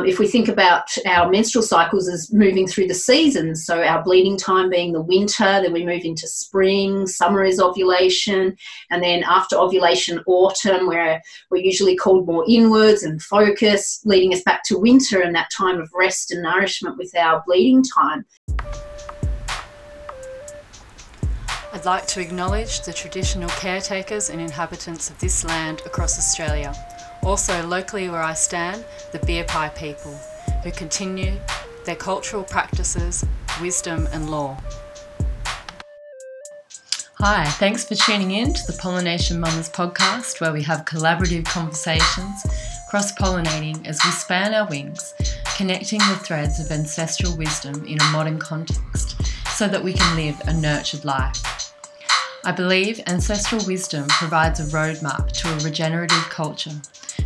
Um, if we think about our menstrual cycles as moving through the seasons, so our bleeding time being the winter, then we move into spring, summer is ovulation, and then after ovulation, autumn, where we're usually called more inwards and focus, leading us back to winter and that time of rest and nourishment with our bleeding time. I'd like to acknowledge the traditional caretakers and inhabitants of this land across Australia. Also, locally where I stand, the Birpai people, who continue their cultural practices, wisdom, and law. Hi, thanks for tuning in to the Pollination Mamas podcast, where we have collaborative conversations, cross pollinating as we span our wings, connecting the threads of ancestral wisdom in a modern context so that we can live a nurtured life. I believe ancestral wisdom provides a roadmap to a regenerative culture,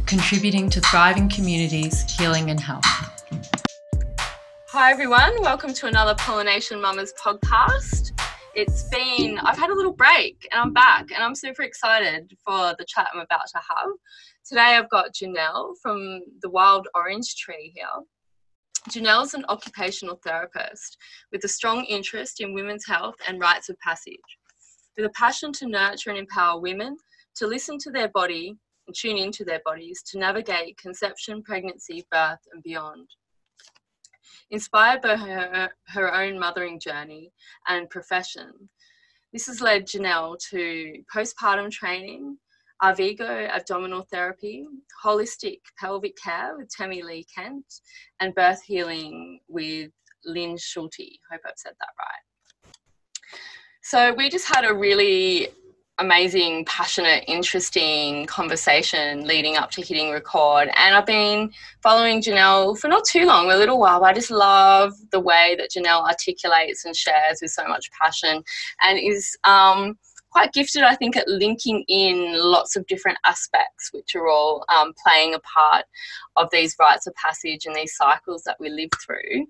contributing to thriving communities, healing, and health. Hi, everyone. Welcome to another Pollination Mamas podcast. It's been, I've had a little break and I'm back and I'm super excited for the chat I'm about to have. Today I've got Janelle from the Wild Orange Tree here. Janelle is an occupational therapist with a strong interest in women's health and rites of passage with a passion to nurture and empower women to listen to their body and tune into their bodies to navigate conception, pregnancy, birth, and beyond. Inspired by her, her own mothering journey and profession, this has led Janelle to postpartum training, Arvigo abdominal therapy, holistic pelvic care with Tami Lynn Kent, and birth healing with Lynn Schulte. Hope I've said that right. So we just had a really amazing, passionate, interesting conversation leading up to hitting record. And I've been following Janelle for not too long, a little while. I just love the way that Janelle articulates and shares with so much passion and is um, quite gifted, I think, at linking in lots of different aspects, which are all um, playing a part of these rites of passage and these cycles that we live through.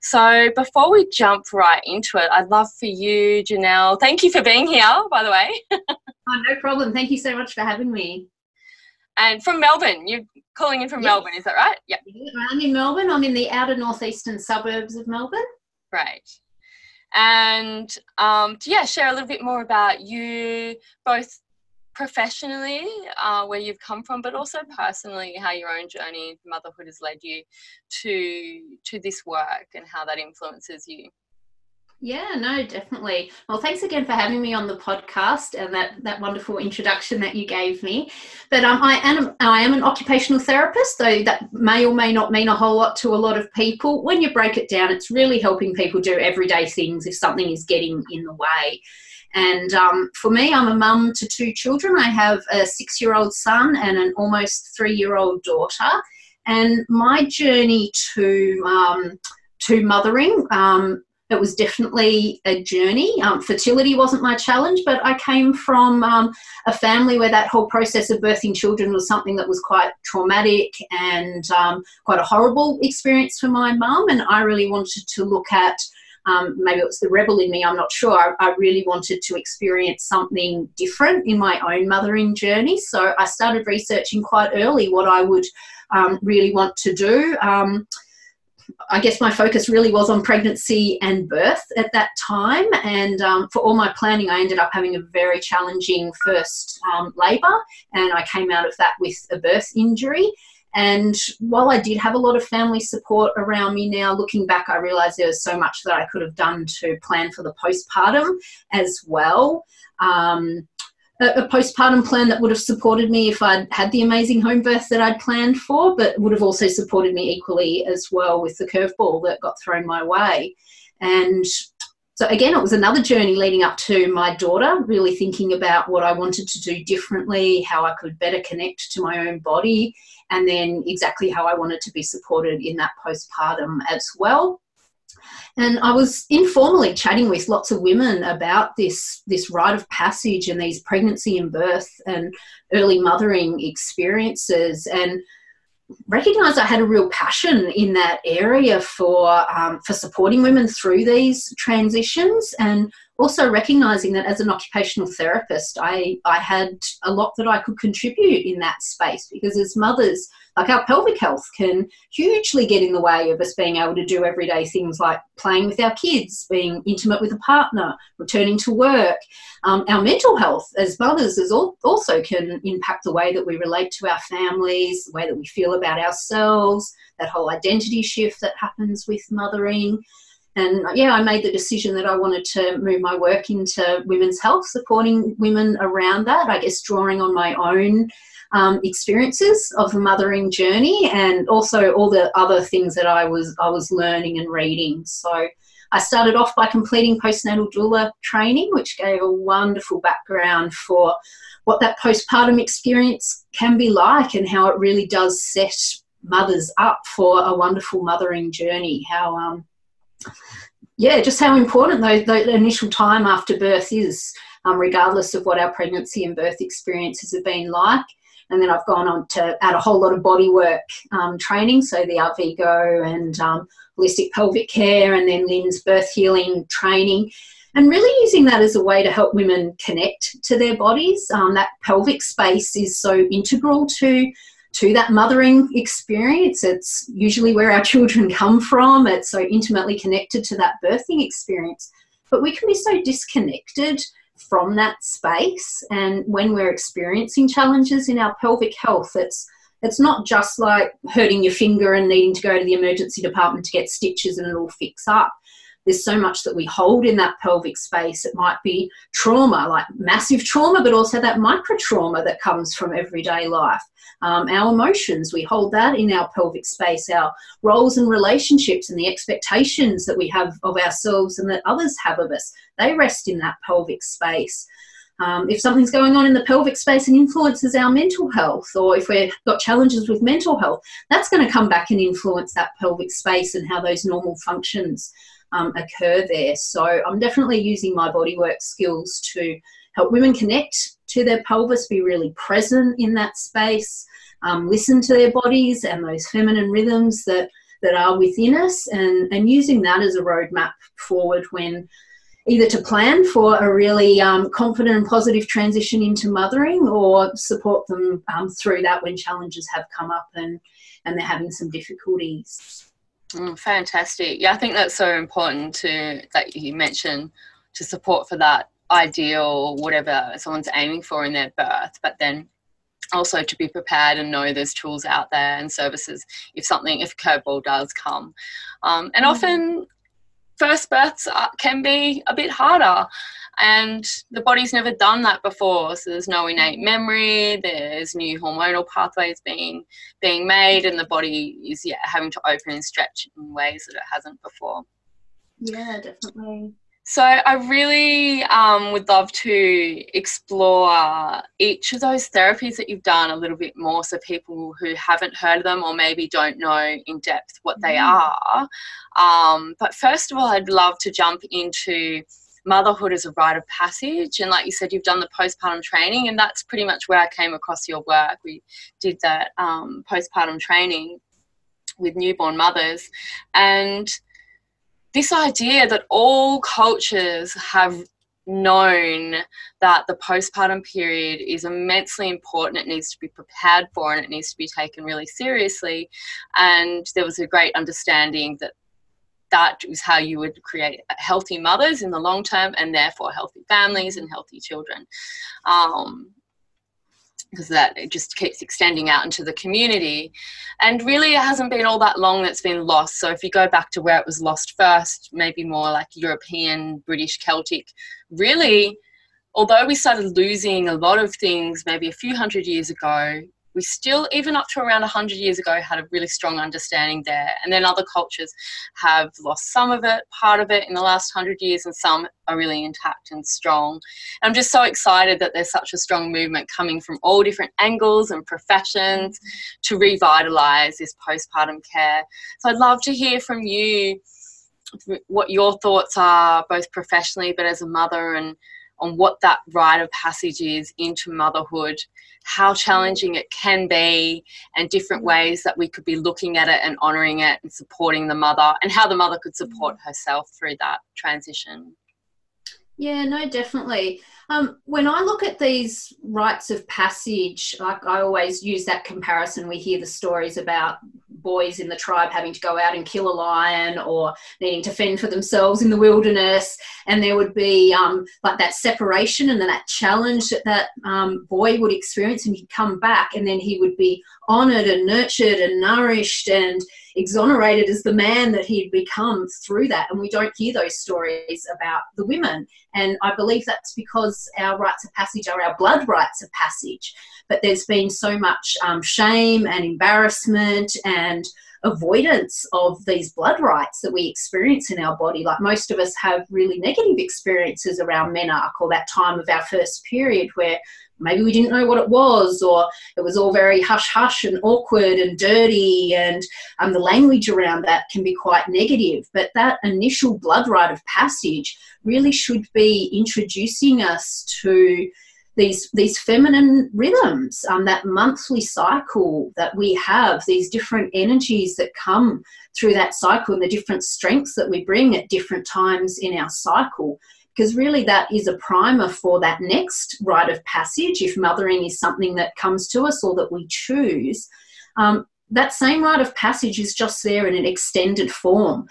So, before we jump right into it, I'd love for you, Janelle. Thank you for being here, by the way. oh, no problem. Thank you so much for having me. And from Melbourne, you're calling in from yes. Melbourne, is that right? Yeah. I'm in Melbourne. I'm in the outer northeastern suburbs of Melbourne. Great and um, to, yeah, share a little bit more about you, both professionally, uh, where you've come from, but also personally, how your own journey motherhood has led you to to this work and how that influences you. Yeah, no, definitely. Well, thanks again for having me on the podcast and that, that wonderful introduction that you gave me. But um, I am I am an occupational therapist, though that may or may not mean a whole lot to a lot of people. When you break it down, it's really helping people do everyday things if something is getting in the way. And um, for me, I'm a mum to two children. I have a six-year-old son and an almost three-year-old daughter. And my journey to um, to mothering um, it was definitely a journey. Um, fertility wasn't my challenge, but I came from um, a family where that whole process of birthing children was something that was quite traumatic and um, quite a horrible experience for my mum. And I really wanted to look at um, maybe it was the rebel in me, I'm not sure. I, I, really wanted to experience something different in my own mothering journey. So I started researching quite early what I would um, really want to do. Um, I guess my focus really was on pregnancy and birth at that time. And um, for all my planning, I ended up having a very challenging first um, labour, and I came out of that with a birth injury. And while I did have a lot of family support around me now, looking back, I realised there was so much that I could have done to plan for the postpartum as well. Um, a, postpartum plan that would have supported me if I'd had the amazing home birth that I'd planned for, but would have also supported me equally as well with the curveball that got thrown my way. And so, again, it was another journey leading up to my daughter, really thinking about what I wanted to do differently, how I could better connect to my own body, and then exactly how I wanted to be supported in that postpartum as well. And I was informally chatting with lots of women about this, this rite of passage and these pregnancy and birth and early mothering experiences. And recognized I had a real passion in that area for um, for supporting women through these transitions, and also recognizing that as an occupational therapist, I I had a lot that I could contribute in that space because as mothers, like our pelvic health can hugely get in the way of us being able to do everyday things like playing with our kids, being intimate with a partner, returning to work. Um, our mental health as mothers is also can impact the way that we relate to our families, the way that we feel about ourselves, that whole identity shift that happens with mothering. And yeah, I made the decision that I wanted to move my work into women's health, supporting women around that, I guess drawing on my own um, experiences of the mothering journey and also all the other things that I was I was learning and reading. So I started off by completing postnatal doula training, which gave a wonderful background for what that postpartum experience can be like and how it really does set mothers up for a wonderful mothering journey. How um, yeah, just how important the, the initial time after birth is, um, regardless of what our pregnancy and birth experiences have been like. And then I've gone on to add a whole lot of bodywork um, training, so the Arvigo and um, holistic pelvic care, and then Lynn's birth healing training. And really using that as a way to help women connect to their bodies. Um, that pelvic space is so integral to to that mothering experience. It's usually where our children come from. It's so intimately connected to that birthing experience. But we can be so disconnected from that space. And when we're experiencing challenges in our pelvic health, it's it's not just like hurting your finger and needing to go to the emergency department to get stitches and it'll fix up. There's so much that we hold in that pelvic space. It might be trauma, like massive trauma, but also that micro trauma that comes from everyday life um, our emotions, we hold that in our pelvic space, our roles and relationships and the expectations that we have of ourselves and that others have of us, they rest in that pelvic space. Um, if something's going on in the pelvic space and influences our mental health, or if we've got challenges with mental health, that's going to come back and influence that pelvic space and how those normal functions um, occur there. So I'm definitely using my bodywork skills to help women connect to their pelvis, be really present in that space, um, listen to their bodies and those feminine rhythms that, that are within us, and, and using that as a roadmap forward when either to plan for a really um, confident and positive transition into mothering or support them um, through that when challenges have come up and, and they're having some difficulties. Mm, fantastic. Yeah, I think that's so important to that you mentioned to support for that ideal, or whatever someone's aiming for in their birth, but then also to be prepared and know there's tools out there and services if something, if a curveball does come. Um, and mm-hmm. often first births can be a bit harder and the body's never done that before so there's no innate memory there's new hormonal pathways being being made and the body is yeah having to open and stretch in ways that it hasn't before yeah definitely so I really um, would love to explore each of those therapies that you've done a little bit more, so people who haven't heard of them or maybe don't know in depth what they mm. are. Um, but first of all, I'd love to jump into motherhood is a rite of passage, and like you said, you've done the postpartum training, and that's pretty much where I came across your work. We did that um, postpartum training with newborn mothers, and this idea that all cultures have known that the postpartum period is immensely important. It needs to be prepared for and it needs to be taken really seriously. And there was a great understanding that that is how you would create healthy mothers in the long term and therefore healthy families and healthy children. Um, because that it just keeps extending out into the community. And really, it hasn't been all that long that's been lost. So, if you go back to where it was lost first, maybe more like European, British, Celtic, really, although we started losing a lot of things maybe a few hundred years ago, we still, even up to around 100 years ago, had a really strong understanding there. And then other cultures have lost some of it, part of it in the last 100 years, and some are really intact and strong. And I'm just so excited that there's such a strong movement coming from all different angles and professions to revitalize this postpartum care. So I'd love to hear from you what your thoughts are, both professionally but as a mother, and on what that rite of passage is into motherhood how challenging it can be and different mm-hmm. ways that we could be looking at it and honoring it and supporting the mother and how the mother could support mm-hmm. herself through that transition Yeah, no, definitely. Um, when I look at these rites of passage, like I always use that comparison. We hear the stories about boys in the tribe having to go out and kill a lion or needing to fend for themselves in the wilderness. And there would be um, like that separation and then that challenge that that um, boy would experience. And he'd come back and then he would be honored and nurtured and nourished and exonerated as the man that he'd become through that. And we don't hear those stories about the women. And I believe that's because our rites of passage are our blood rites of passage. But there's been so much um, shame and embarrassment and avoidance of these blood rites that we experience in our body. Like most of us have really negative experiences around menarche or that time of our first period where maybe we didn't know what it was or it was all very hush hush and awkward and dirty and um, the language around that can be quite negative. But that initial blood rite of passage really should be introducing us to these these feminine rhythms um, that monthly cycle that we have these different energies that come through that cycle and the different strengths that we bring at different times in our cycle because really that is a primer for that next rite of passage if mothering is something that comes to us or that we choose. Um, that same rite of passage is just there in an extended form.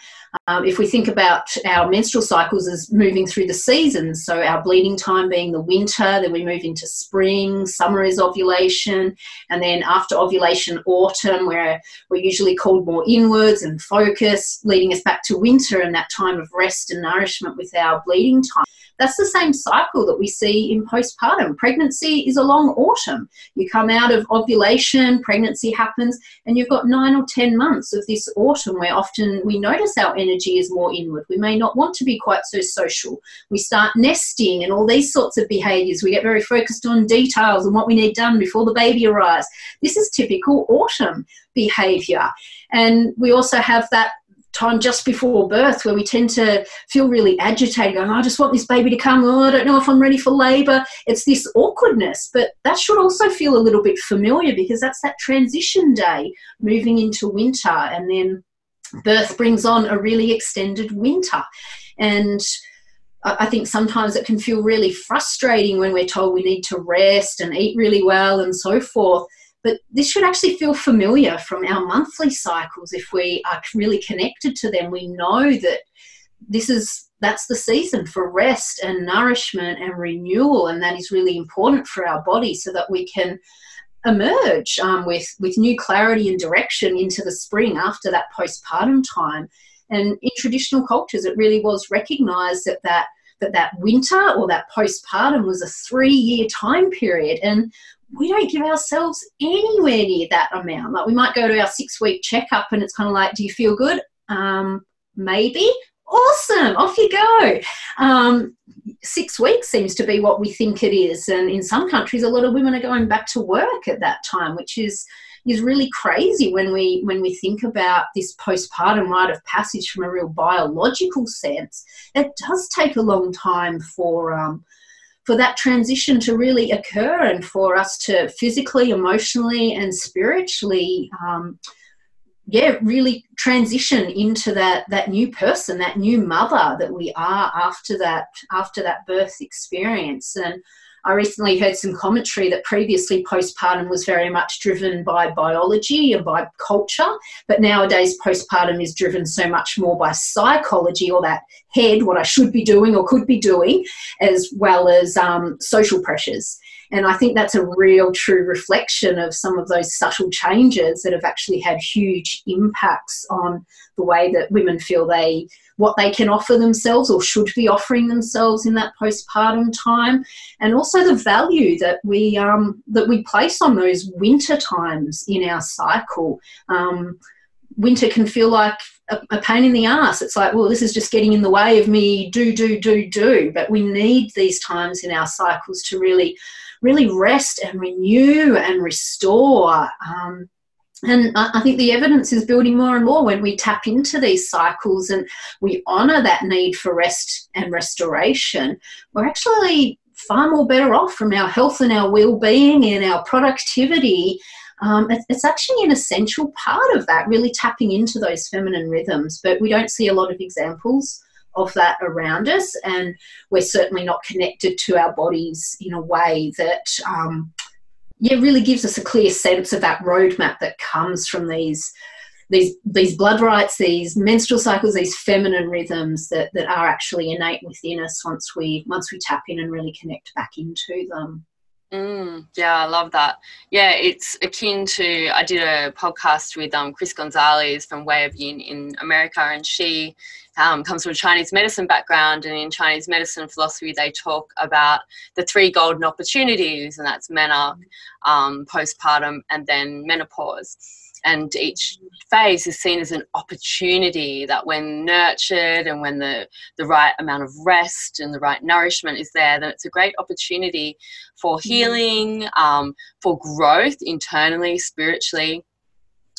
Um, if we think about our menstrual cycles as moving through the seasons, so our bleeding time being the winter, then we move into spring, summer is ovulation, and then after ovulation, autumn, where we're usually called more inwards and focus, leading us back to winter and that time of rest and nourishment with our bleeding time. That's the same cycle that we see in postpartum. Pregnancy is a long autumn. You come out of ovulation, pregnancy happens, and you've got nine or 10 months of this autumn where often we notice our energy is more inward. We may not want to be quite so social. We start nesting and all these sorts of behaviors. We get very focused on details and what we need done before the baby arrives. This is typical autumn behavior. And we also have that time just before birth where we tend to feel really agitated going, I just want this baby to come. Oh, I don't know if I'm ready for labor. It's this awkwardness, but that should also feel a little bit familiar because that's that transition day moving into winter and then birth brings on a really extended winter. And I think sometimes it can feel really frustrating when we're told we need to rest and eat really well and so forth. But this should actually feel familiar from our monthly cycles if we are really connected to them. We know that this is that's the season for rest and nourishment and renewal, and that is really important for our body so that we can emerge um, with with new clarity and direction into the spring after that postpartum time. And in traditional cultures, it really was recognised that that that that winter or that postpartum was a three year time period and we don't give ourselves anywhere near that amount. Like we might go to our six week checkup and it's kind of like, do you feel good? Um, maybe. Awesome, off you go. Um, six weeks seems to be what we think it is, and in some countries, a lot of women are going back to work at that time, which is is really crazy when we when we think about this postpartum rite of passage from a real biological sense. It does take a long time for um, for that transition to really occur and for us to physically, emotionally, and spiritually, um, yeah, really transition into that that new person, that new mother that we are after that after that birth experience. And I recently heard some commentary that previously postpartum was very much driven by biology and by culture, but nowadays postpartum is driven so much more by psychology or that head, what I should be doing or could be doing, as well as um, social pressures. And I think that's a real true reflection of some of those subtle changes that have actually had huge impacts on the way that women feel they what they can offer themselves or should be offering themselves in that postpartum time, and also the value that we um, that we place on those winter times in our cycle. Um, winter can feel like a, a, pain in the ass. It's like, well, this is just getting in the way of me do, do, do, do. But we need these times in our cycles to really really rest and renew and restore. Um, and I think the evidence is building more and more when we tap into these cycles and we honour that need for rest and restoration. We're actually far more better off from our health and our well-being and our productivity. Um, it's actually an essential part of that, really tapping into those feminine rhythms. But we don't see a lot of examples of that around us, and we're certainly not connected to our bodies in a way that. Um, yeah, really gives us a clear sense of that roadmap that comes from these these these blood rites, these menstrual cycles, these feminine rhythms that, that are actually innate within us once we once we tap in and really connect back into them. Mm, yeah, I love that. Yeah, it's akin to I did a podcast with um, Chris Gonzalez from Way of Yin in America, and she um, comes from a Chinese medicine background. And in Chinese medicine philosophy, they talk about the three golden opportunities, and that's menarche, um, postpartum, and then menopause and each phase is seen as an opportunity that when nurtured and when the, the right amount of rest and the right nourishment is there then it's a great opportunity for mm-hmm. healing um, for growth internally spiritually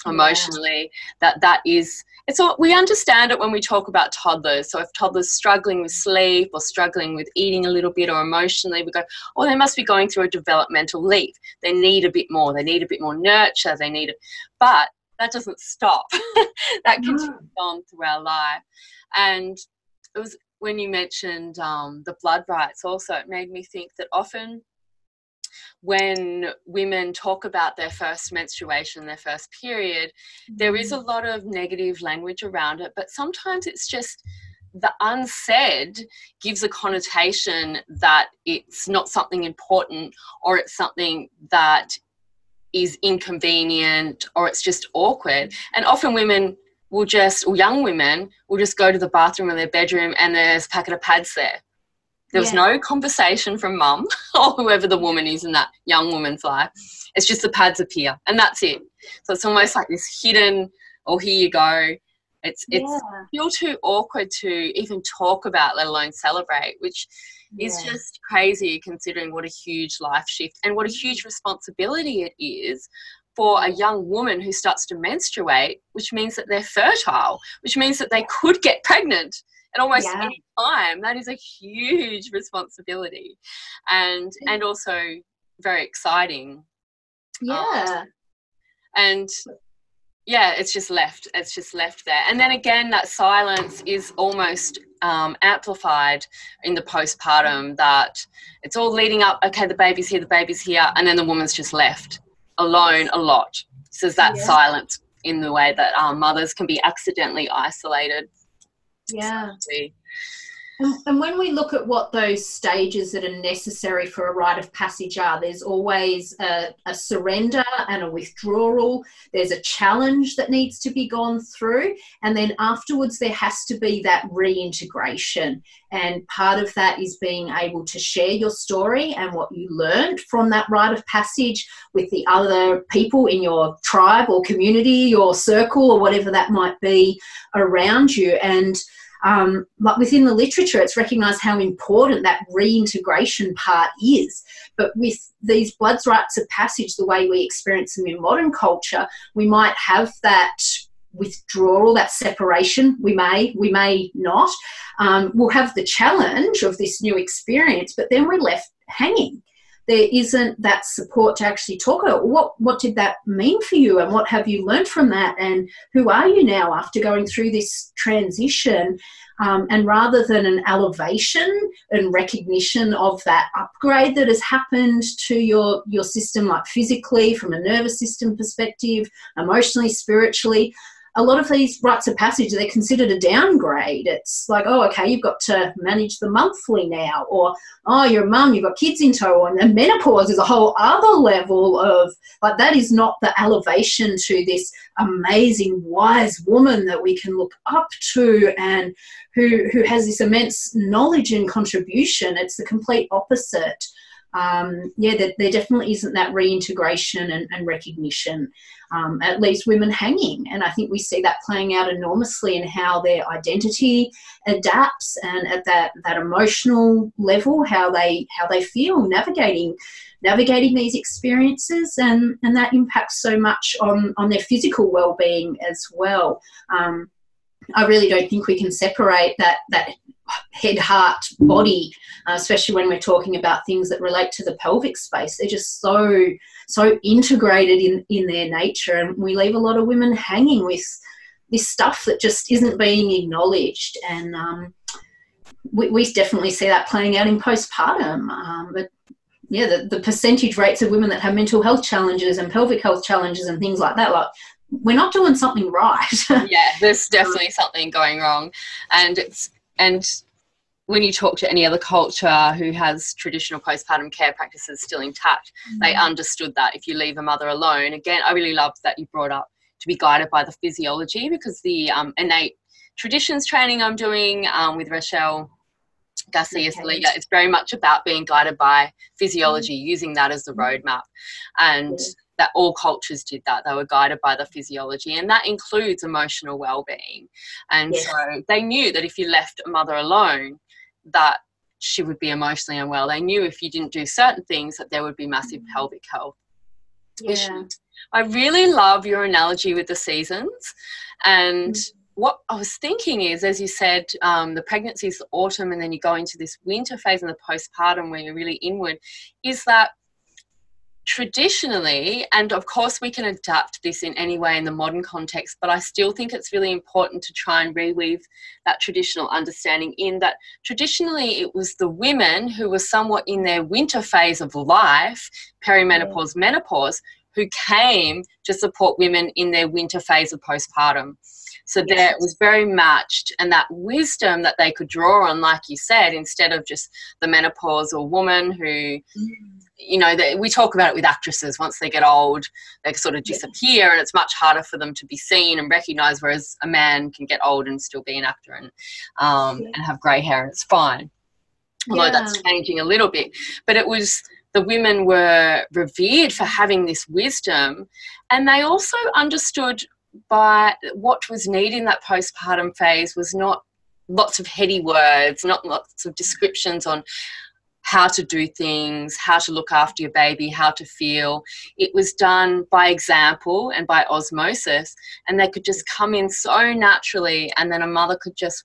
emotionally yeah. that that is all, we understand it when we talk about toddlers. So if toddlers struggling with sleep or struggling with eating a little bit or emotionally, we go, oh, they must be going through a developmental leap. They need a bit more. They need a bit more nurture. They need it, but that doesn't stop. that continues on through our life. And it was when you mentioned um, the blood rites. Also, it made me think that often when women talk about their first menstruation, their first period, mm-hmm. there is a mm. lot of negative language around it, but sometimes it's just the unsaid gives a connotation that it's not something important or it's something that is inconvenient or it's just awkward. And often women will just, or young women will just go to the bathroom or their bedroom and there's a packet of pads there. There was yeah. no conversation from mum or whoever the woman is in that young woman's life. It's just the pads appear and that's it. So it's almost like this hidden, oh, here you go. It's it's yeah. feel too awkward to even talk about, let alone celebrate, which yeah. is just crazy considering what a huge life shift and what a mm-hmm. huge responsibility it is for a young woman who starts to menstruate, which means that they're fertile, which means that they could get pregnant at almost yeah. any time. That is a huge responsibility, and and also very exciting. Yeah. Um, and yeah, it's just left. It's just left there. And then again, that silence is almost um, amplified in the postpartum. That it's all leading up. Okay, the baby's here. The baby's here, and then the woman's just left alone a lot. So that yeah. silence in the way that um, mothers can be accidentally isolated yeah. And, and when we look at what those stages that are necessary for a rite of passage are, there's always a, a, surrender and a withdrawal. There's a challenge that needs to be gone through. And then afterwards, there has to be that reintegration. And part of that is being able to share your story and what you learned from that rite of passage with the other people in your tribe or community or circle or whatever that might be around you. And um, but within the literature, it's recognised how important that reintegration part is. But with these blood rites of passage, the way we experience them in modern culture, we might have that withdrawal, that separation. We may, we may not. Um, we'll have the challenge of this new experience, but then we're left hanging there isn't that support to actually talk about what what did that mean for you and what have you learned from that and who are you now after going through this transition um, and rather than an elevation and recognition of that upgrade that has happened to your your system like physically from a nervous system perspective emotionally spiritually a lot of these rites of passage they're considered a downgrade. It's like oh okay you've got to manage the monthly now or oh you're a mum you've got kids in tow and, menopause is a whole other level of like that is not the elevation to this amazing wise woman that we can look up to and who who has this immense knowledge and contribution. It's the complete opposite um, yeah, there, there, definitely isn't that reintegration and, and recognition. Um, at least women hanging, and I think we see that playing out enormously in how their identity adapts, and at that that emotional level, how they how they feel navigating navigating these experiences, and and that impacts so much on on their physical well being as well. Um, I really don't think we can separate that that head, heart, body, uh, especially when we're talking about things that relate to the pelvic space. They're just so so integrated in in their nature, and we leave a lot of women hanging with this stuff that just isn't being acknowledged. And um, we, we, definitely see that playing out in postpartum. Um, but yeah, the, the percentage rates of women that have mental health challenges and pelvic health challenges and things like that, like we're not doing something right. yeah, there's definitely something going wrong, and it's and when you talk to any other culture who has traditional postpartum care practices still intact, mm-hmm. they understood that if you leave a mother alone, again, I really loved that you brought up to be guided by the physiology because the um, innate traditions training I'm doing um, with Rachelle Garcia okay. it's very much about being guided by physiology, mm-hmm. using that as the mm-hmm. roadmap. And yeah. That all cultures did that. They were guided by the physiology, and that includes emotional well being. And yeah. so they knew that if you left a mother alone, that she would be emotionally unwell. They knew if you didn't do certain things that there would be massive mm-hmm. pelvic health yeah. issues. I really love your analogy with the seasons. And mm-hmm. what I was thinking is, as you said, um, the pregnancy is the autumn, and then you go into this winter phase and the postpartum where you're really inward, is that traditionally, and of course we can adapt this in any way in the modern context, but I still think it's really important to try and reweave that traditional understanding in that traditionally it was the women who were somewhat in their winter phase of life, perimenopause, yeah. menopause, who came to support women in their winter phase of postpartum. So yes. there was very matched, and that wisdom that they could draw on, like you said, instead of just the menopausal woman who mm you know, they, we talk about it with actresses. Once they get old, they sort of disappear, and it's much harder for them to be seen and recognized. Whereas a man can get old and still be an actor and um, yeah. and have grey hair, and it's fine. Although yeah. that's changing a little bit, but it was the women were revered for having this wisdom, and they also understood by what was needed in that postpartum phase was not lots of heady words, not lots of descriptions on how to do things, how to look after your baby, how to feel. It was done by example and by osmosis, and they could just come in so naturally, and then a mother could just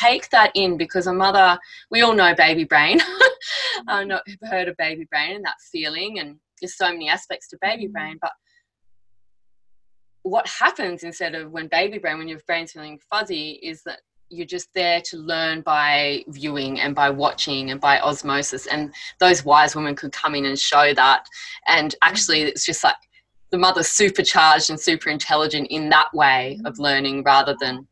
take that in because a mother, we all know baby brain. I've not heard of baby brain and that feeling, and there's so many aspects to baby mm-hmm. brain, but what happens instead of when baby brain, when your brain's feeling fuzzy, is that you're just there to learn by viewing and by watching and by osmosis. And those wise women could come in and show that. And actually it's just like the mother's supercharged and super intelligent in that way of learning rather than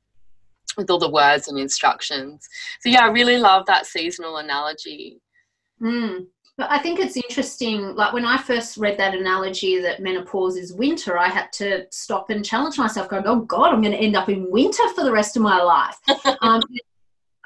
with all the words and instructions. So yeah i really love that seasonal analogy. Mm. But I think it's interesting. Like when I first read that analogy that menopause is winter, I had to stop and challenge myself, going, "Oh God, I'm going to end up in winter for the rest of my life." um,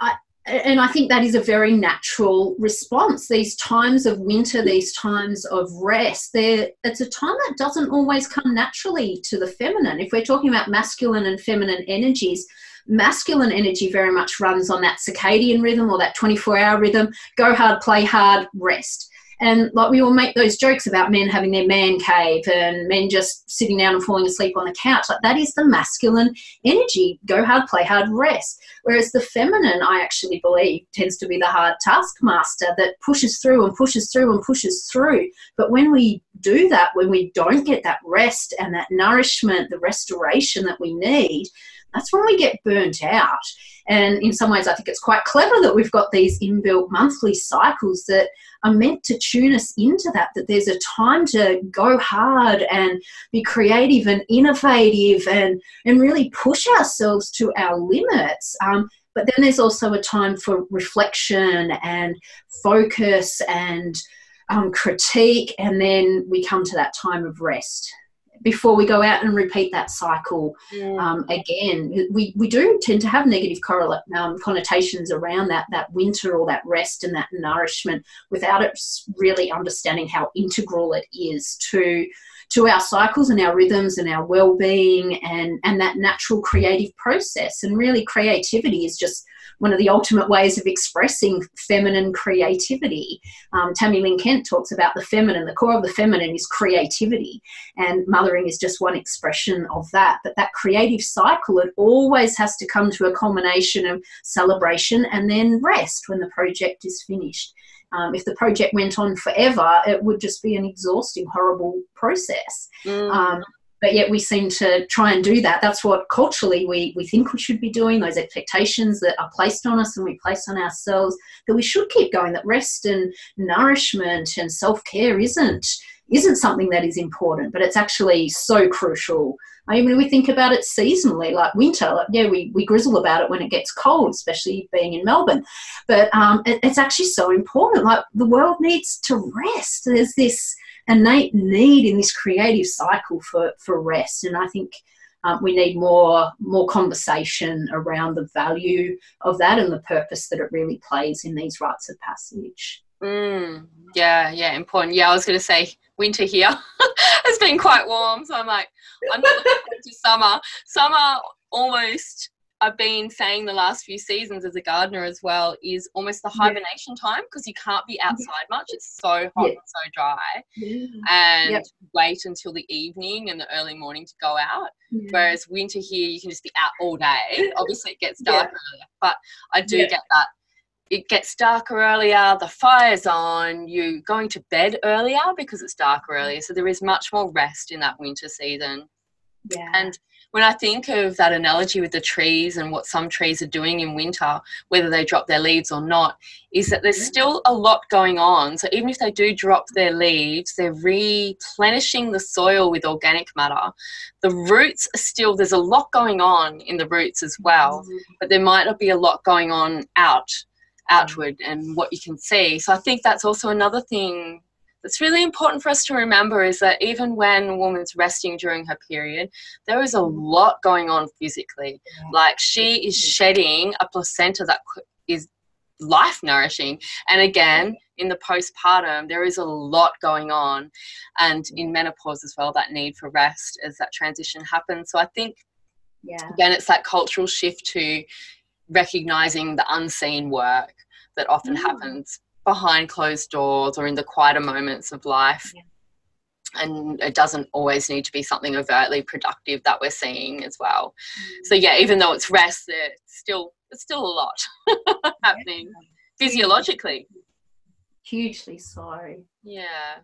I, and I think that is a very natural response. These times of winter, these times of rest, it's a time that doesn't always come naturally to the feminine. If we're talking about masculine and feminine energies, masculine energy very much runs on that circadian rhythm or that 24 hour rhythm go hard, play hard, rest. And like we all make those jokes about men having their man cave and men just sitting down and falling asleep on the couch. Like that is the masculine energy. Go hard, play hard, rest. Whereas the feminine, I actually believe, tends to be the hard taskmaster that pushes through and pushes through and pushes through. But when we do that, when we don't get that rest and that nourishment, the restoration that we need, that's when we get burnt out. And in some ways, I think it's quite clever that we've got these inbuilt monthly cycles that are meant to tune us into that, that there's a time to go hard and be creative and innovative and, and really push ourselves to our limits. Um, but then there's also a time for reflection and focus and um, critique, and then we come to that time of rest before we go out and repeat that cycle yeah. um, again. We, we do tend to have negative correlate, um, connotations around that, that winter or that rest and that nourishment without it really understanding how integral it is to to our cycles and our rhythms and our well-being and and that natural creative process and really creativity is just one of the ultimate ways of expressing feminine creativity. Um, Tami Lynn Kent talks about the feminine. The core of the feminine is creativity, and mothering is just one expression of that. But that creative cycle, it always has to come to a culmination of celebration and then rest when the project is finished. Um, if the project went on forever, it would just be an exhausting, horrible process. Mm. Um, but yet we seem to try and do that. That's what culturally we, we think we should be doing, those expectations that are placed on us and we place on ourselves, that we should keep going, that rest and nourishment and self care isn't isn't something that is important, but it's actually so crucial. I mean, we think about it seasonally, like winter. Like, yeah, we, we grizzle about it when it gets cold, especially being in Melbourne. But um, it, it's actually so important. Like the world needs to rest. There's this innate need in this creative cycle for, for rest. And I think um, we need more more conversation around the value of that and the purpose that it really plays in these rites of passage. Mm, yeah, yeah, important. Yeah, I was going to say winter here has been quite warm, so I'm like, I'm not looking forward to summer. Summer almost I've been saying the last few seasons as a gardener as well is almost the hibernation yeah. time because you can't be outside much. It's so hot yeah. and so dry. Yeah. And yep. wait until the evening and the early morning to go out. Whereas winter here, you can just be out all day. Obviously, it gets dark earlier, but I do get that. It gets darker earlier, the fire's on, you going to bed earlier because it's darker earlier. So there is much more rest in that winter season. Yeah. And when I think of that analogy with the trees and what some trees are doing in winter, whether they drop their leaves or not, is that there's still a lot going on. So even if they do drop their leaves, they're replenishing the soil with organic matter. The roots are still, there's a lot going on in the roots as well, mm-hmm. but there might not be a lot going on out outward and what you can see. So I think that's also another thing it's really important for us to remember is that even when a woman's resting during her period, there is a lot going on physically. Like she is shedding a placenta that is life nourishing. And again, in the postpartum, there is a lot going on. And in menopause as well, that need for rest as that transition happens. So I think, yeah. again, it's that cultural shift to recognizing the unseen work that often mm. happens behind closed doors or in the quieter moments of life. Yeah. And it doesn't always need to be something overtly productive that we're seeing as well. Mm. So yeah, even though it's rest, it's still it's still a lot happening yeah. physiologically. Hugely so. Yeah.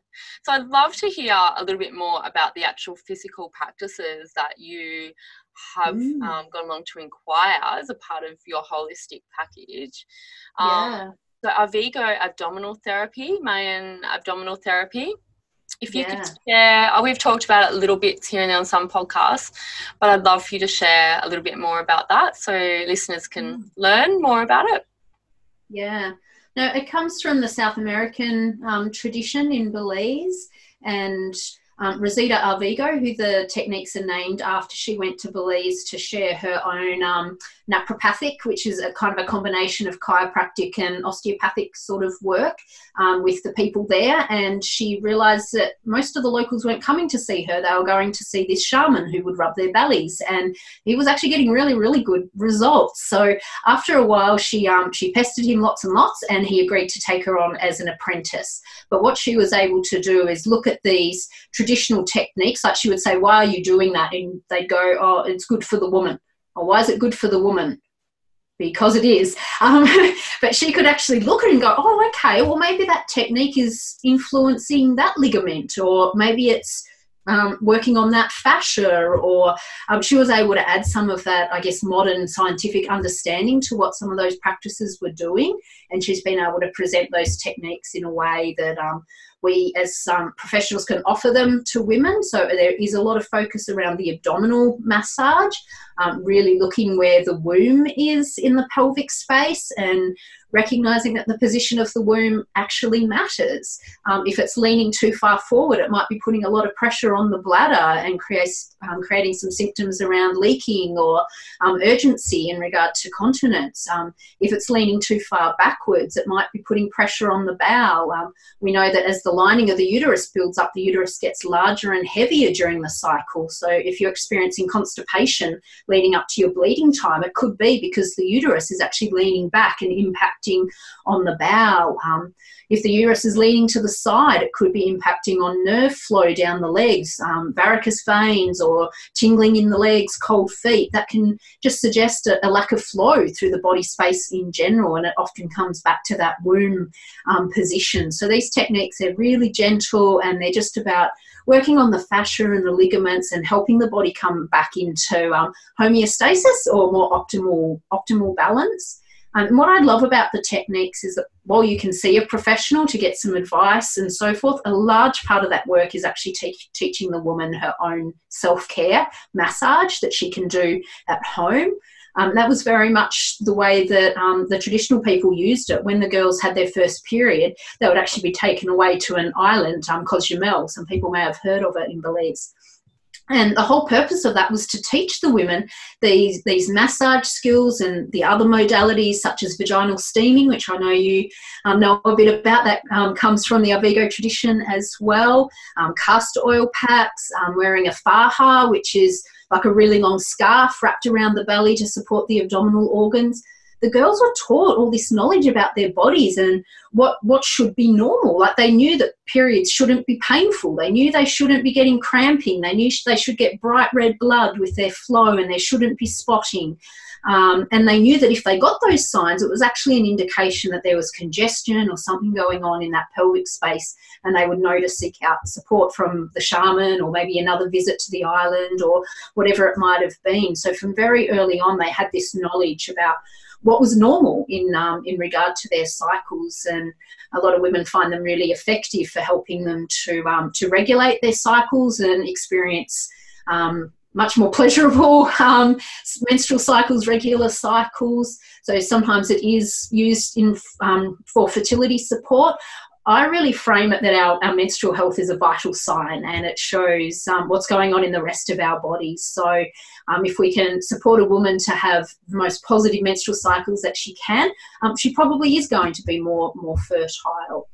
So I'd love to hear a little bit more about the actual physical practices that you have mm. um, gone along to inquire as a part of your holistic package. Um, yeah. So Arvigo abdominal therapy, Mayan abdominal therapy. If you yeah. could share, uh, we've talked about it a little bit here and there on some podcasts, but I'd love for you to share a little bit more about that so listeners can mm. learn more about it. Yeah. No, it comes from the South American um, tradition in Belize, and um, Rosita Arvigo, who the techniques are named after, she went to Belize to share her own um, naturopathic, which is a kind of a combination of chiropractic and osteopathic sort of work um, with the people there. And she realized that most of the locals weren't coming to see her, they were going to see this shaman who would rub their bellies. And he was actually getting really, really good results. So after a while, she, um, she pestered him lots and lots, and he agreed to take her on as an apprentice. But what she was able to do is look at these traditional techniques, like she would say, Why are you doing that? And they'd go, Oh, it's good for the woman. Or why is it good for the woman? Because it is. Um, but she could actually look at it and go, Oh, okay, well, maybe that technique is influencing that ligament, or maybe it's um, working on that fascia, or um, she was able to add some of that, I guess, modern scientific understanding to what some of those practices were doing. And she's been able to present those techniques in a way that um, we as um, professionals can offer them to women. So there is a lot of focus around the abdominal massage, um, really looking where the womb is in the pelvic space and recognizing that the position of the womb actually matters. Um, if it's leaning too far forward, it might be putting a lot of pressure on the bladder and creates, um, creating some symptoms around leaking or um, urgency in regard to continence. Um, if it's leaning too far backwards, it might be putting pressure on the bowel. Um, we know that as the lining of the uterus builds up, the uterus gets larger and heavier during the cycle. So if you're experiencing constipation leading up to your bleeding time, it could be because the uterus is actually leaning back and impact impacting on the bowel. Um, if the uterus is leaning to the side, it could be impacting on nerve flow down the legs, um, varicose veins, or tingling in the legs, cold feet. That can just suggest a, a, lack of flow through the body space in general, and it often comes back to that womb um, position. So these techniques are really gentle and they're just about working on the fascia and the ligaments and helping the body come back into um, homeostasis or more optimal optimal balance. And what I love about the techniques is that while you can see a professional to get some advice and so forth, a large part of that work is actually te- teaching the woman her own self care massage that she can do at home. Um, that was very much the way that um, the traditional people used it. When the girls had their first period, they would actually be taken away to an island, um, Cozumel. Some people may have heard of it in Belize. And the whole purpose of that was to teach the women these, these massage skills and the other modalities such as vaginal steaming, which I know you um, know a bit about. That um, comes from the Arvigo tradition as well. Um, castor oil packs, um, wearing a faja, which is like a really long scarf wrapped around the belly to support the abdominal organs. The girls were taught all this knowledge about their bodies and what, what should be normal. Like they knew that periods shouldn't be painful. They knew they shouldn't be getting cramping. They knew they should get bright red blood with their flow and there shouldn't be spotting. Um, and they knew that if they got those signs, it was actually an indication that there was congestion or something going on in that pelvic space, and they would know to seek out support from the shaman or maybe another visit to the island or whatever it might have been. So, from very early on, they had this knowledge about what was normal in um, in regard to their cycles, and a lot of women find them really effective for helping them to um, to regulate their cycles and experience um, much more pleasurable um, menstrual cycles, regular cycles. So sometimes it is used in um, for fertility support. I really frame it that our, our menstrual health is a vital sign and it shows um, what's going on in the rest of our bodies. So, um, if we can support a woman to have the most positive menstrual cycles that she can, um, she probably is going to be more, more fertile.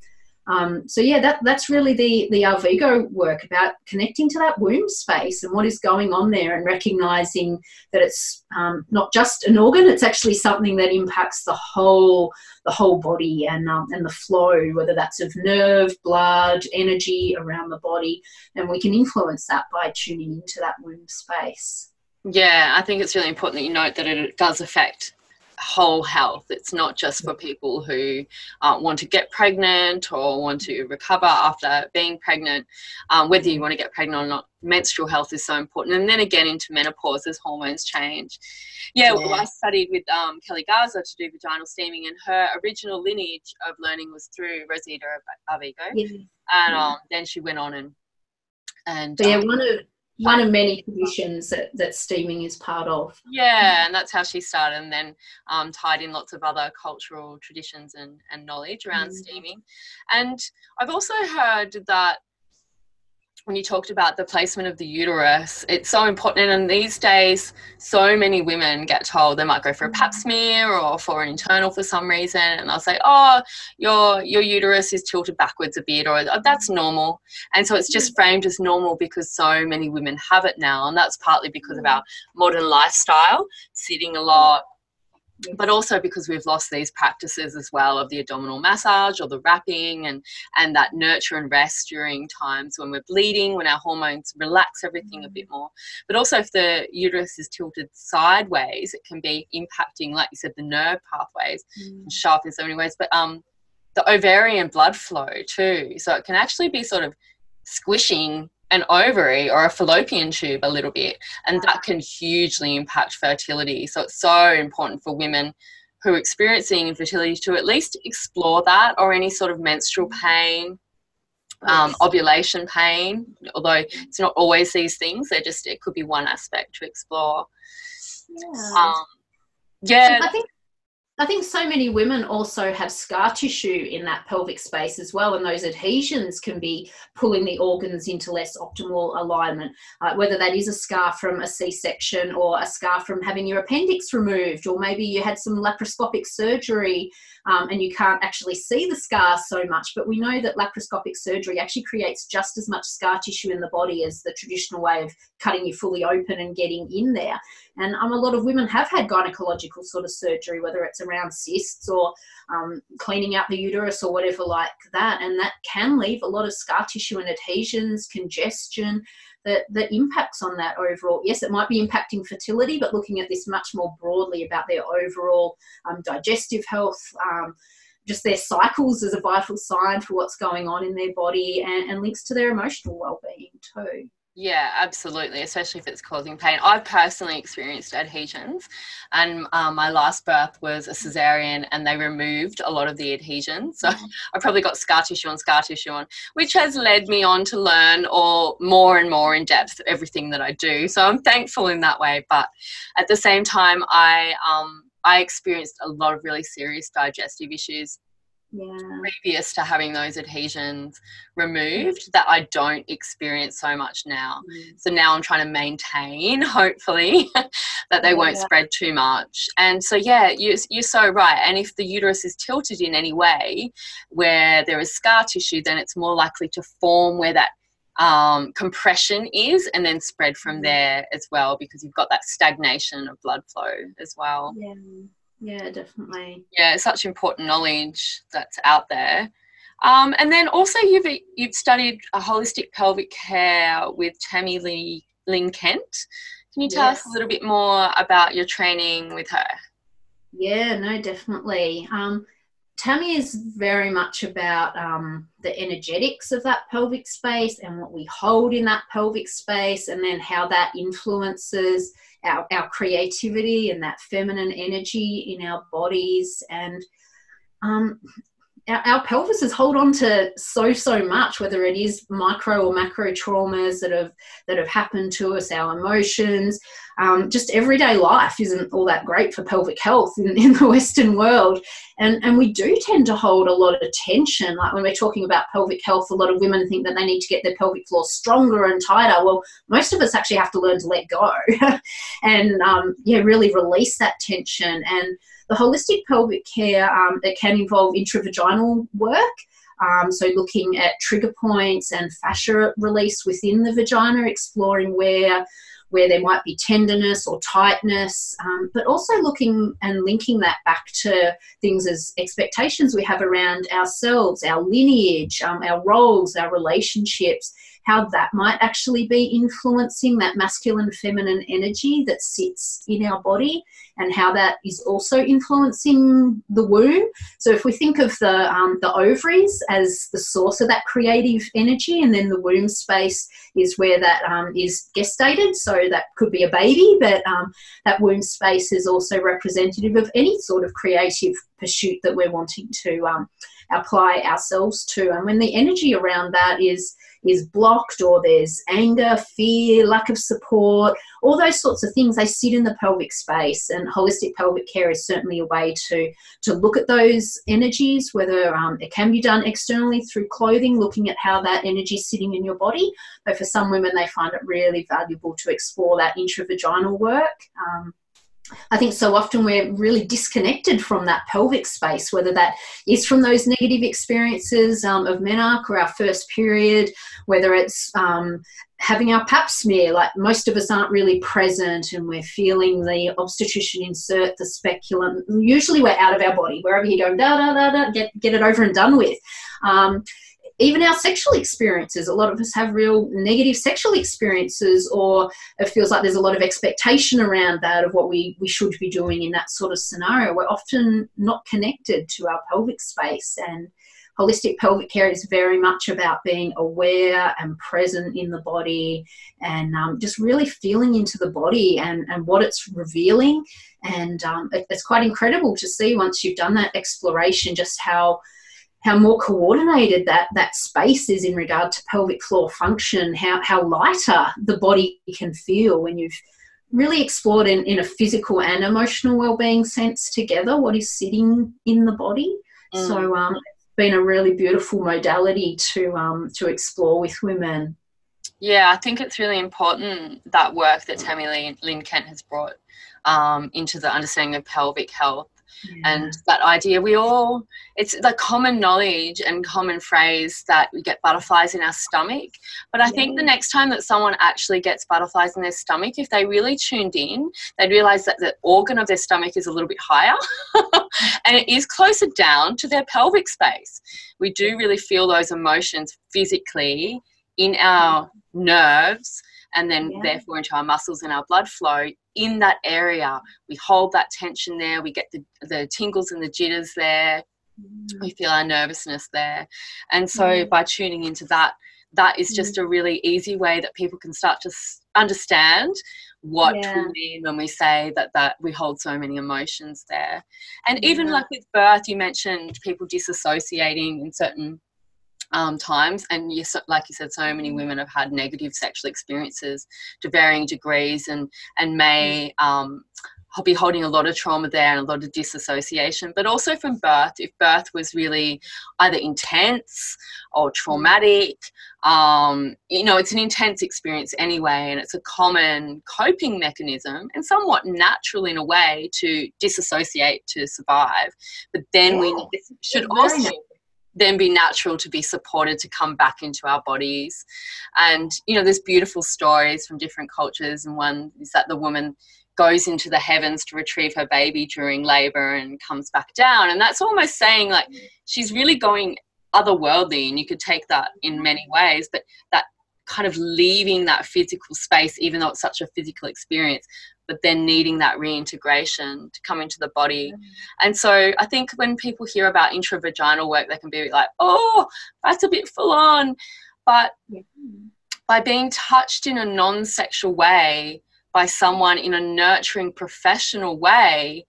Um, so yeah, that, that's really the, the Arvigo work about connecting to that womb space and what is going on there and recognizing that it's um, not just an organ, it's actually something that impacts the whole, the whole body and, um, and the flow, whether that's of nerve, blood, energy around the body. And we can influence that by tuning into that womb space. Yeah, I think it's really important that you note that it does affect whole health. It's not just for people who uh, want to get pregnant or want to recover after being pregnant. Um, whether you want to get pregnant or not, menstrual health is so important. And then again into menopause as hormones change. Yeah, yeah. Well, I studied with um, Keli Garza to do vaginal steaming, and her original lineage of learning was through Rosita Arvigo. Yeah. And um, then she went on and and yeah, um, one of one of many traditions that, that steaming is part of. Yeah, and that's how she started, and then um, tied in lots of other cultural traditions and, and knowledge around mm. steaming. And I've also heard that when you talked about the placement of the uterus, it's so important. And these days, so many women get told they might go for a pap mm-hmm. smear or for an internal for some reason, and they'll say, "Oh, your your uterus is tilted backwards a bit," or oh, "That's normal." And so it's just mm-hmm. framed as normal because so many women have it now, and that's partly because of mm. our modern lifestyle, sitting a lot, but also because we've lost these practices as well of the abdominal massage or the wrapping and and that nurture and rest during times when we're bleeding when our hormones relax everything a bit mm. more but also if the uterus is tilted sideways it can be impacting like you said the nerve pathways mm. sharp in so many ways but um the ovarian blood flow too so it can actually be sort of squishing an ovary or a fallopian tube a little bit, and that can hugely impact fertility. So it's so important for women who are experiencing infertility to at least explore that or any sort of menstrual pain. Um, ovulation pain, although it's not always these things, they're just it could be one aspect to explore. Yeah, um, yeah. I think I think so many women also have scar tissue in that pelvic space as well, and those adhesions can be pulling the organs into less optimal alignment. Uh, whether that is a scar from a C section or a scar from having your appendix removed, or maybe you had some laparoscopic surgery um, and you can't actually see the scar so much. But we know that laparoscopic surgery actually creates just as much scar tissue in the body as the traditional way of cutting you fully open and getting in there. And um, a lot of women have had gynecological sort of surgery, whether it's around cysts or um, cleaning out the uterus or whatever like that. And that can leave a lot of scar tissue and adhesions, congestion that, that impacts on that overall. Yes, it might be impacting fertility, but looking at this much more broadly about their overall um, digestive health. Um, just their cycles as a vital sign for what's going on in their body and, and links to their emotional well-being too. Yeah, absolutely, especially if it's causing pain. I've personally experienced adhesions, and um, my last birth was a cesarean, and they removed a lot of the adhesions. So mm-hmm. I probably got scar tissue on scar tissue on, which has led me on to learn or more and more in depth everything that I do. So I'm thankful in that way. But at the same time, I um, I experienced a lot of really serious digestive issues yeah. previous to having those adhesions removed that I don't experience so much now. Mm. So now I'm trying to maintain, hopefully, that they yeah. won't spread too much. And so, yeah, you, you're so right. And if the uterus is tilted in any way where there is scar tissue, then it's more likely to form where that um, compression is and then spread from mm. there as well because you've got that stagnation of blood flow as well. Yeah. Yeah, definitely. Yeah, such important knowledge that's out there. Um, and then also you've you've studied a holistic pelvic care with Tami Lee Lynn Kent. Can you tell yes. us a little bit more about your training with her? Yeah, no, definitely. Um, Tami is very much about um, the energetics of that pelvic space and what we hold in that pelvic space, and then how that influences our, our creativity and that feminine energy in our bodies. And um, our, our pelvises hold on to so so much whether it is micro or macro traumas that have that have happened to us our emotions um, just everyday life isn't all that great for pelvic health in, in the western world. And and we do tend to hold a lot of tension. Like when we're talking about pelvic health a lot of women think that they need to get their pelvic floor stronger and tighter. Well most of us actually have to learn to let go and um, yeah really release that tension. And the holistic pelvic care um, it can involve intravaginal work. Um, so looking at trigger points and fascia release within the vagina, exploring where where there might be tenderness or tightness, um, but also looking and linking that back to things as expectations we have around ourselves, our lineage, um, our roles, our relationships, how that might actually be influencing that masculine feminine energy that sits in our body and how that is also influencing the womb. So if we think of the um, the ovaries as the source of that creative energy, and then the womb space is where that um, is gestated. So that could be a baby, but um, that womb space is also representative of any sort of creative pursuit that we're wanting to um, apply ourselves to. And when the energy around that is is blocked or there's anger, fear, lack of support, all those sorts of things, they sit in the pelvic space. And holistic pelvic care is certainly a way to, to look at those energies, whether um, it can be done externally through clothing, looking at how that energy is sitting in your body. But for some women, they find it really valuable to explore that intravaginal work. Um, I think so often we're really disconnected from that pelvic space, whether that is from those negative experiences um, of menarche or our first period, whether it's um, having our pap smear, like most of us aren't really present and we're feeling the obstetrician insert the speculum. Usually we're out of our body, wherever you go, da da da da, get, get it over and done with. Um, even our sexual experiences. A lot of us have real negative sexual experiences, or it feels like there's a lot of expectation around that of what we, we should be doing in that sort of scenario. We're often not connected to our pelvic space, and holistic pelvic care is very much about being aware and present in the body and um, just really feeling into the body and, and what it's revealing. And um, it, it's quite incredible to see once you've done that exploration just how how more coordinated that that space is in regard to pelvic floor function, how how lighter the body can feel when you've really explored in, in a physical and emotional well-being sense together what is sitting in the body. Mm. So um, it's been a really beautiful modality to um, to explore with women. Yeah, I think it's really important that work that Tami Lynn Kent has brought um, into the understanding of pelvic health yeah. and that idea we all it's the common knowledge and common phrase that we get butterflies in our stomach but i yeah. think the next time that someone actually gets butterflies in their stomach if they really tuned in they'd realize that the organ of their stomach is a little bit higher and it is closer down to their pelvic space we do really feel those emotions physically in our nerves and then yeah. therefore into our muscles and our blood flow in that area we hold that tension there we get the, the tingles and the jitters there mm. we feel our nervousness there and so mm. by tuning into that that is just mm. a really easy way that people can start to understand what yeah. we mean when we say that that we hold so many emotions there and yeah. even like with birth you mentioned people disassociating in certain um, times. And you, like you said, so many women have had negative sexual experiences to varying degrees and, and may um, be holding a lot of trauma there and a lot of disassociation, but also from birth. If birth was really either intense or traumatic, um, you know, it's an intense experience anyway, and it's a common coping mechanism and somewhat natural in a way to disassociate to survive. But then yeah. we should also then be natural to be supported to come back into our bodies. And, you know, there's beautiful stories from different cultures, and one is that the woman goes into the heavens to retrieve her baby during labor and comes back down. And that's almost saying, like, she's really going otherworldly, and you could take that in many ways, but that kind of leaving that physical space, even though it's such a physical experience, but then needing that reintegration to come into the body. Mm. And so I think when people hear about intravaginal work, they can be like, oh, that's a bit full on. But by being touched in a non sexual way by someone in a nurturing professional way,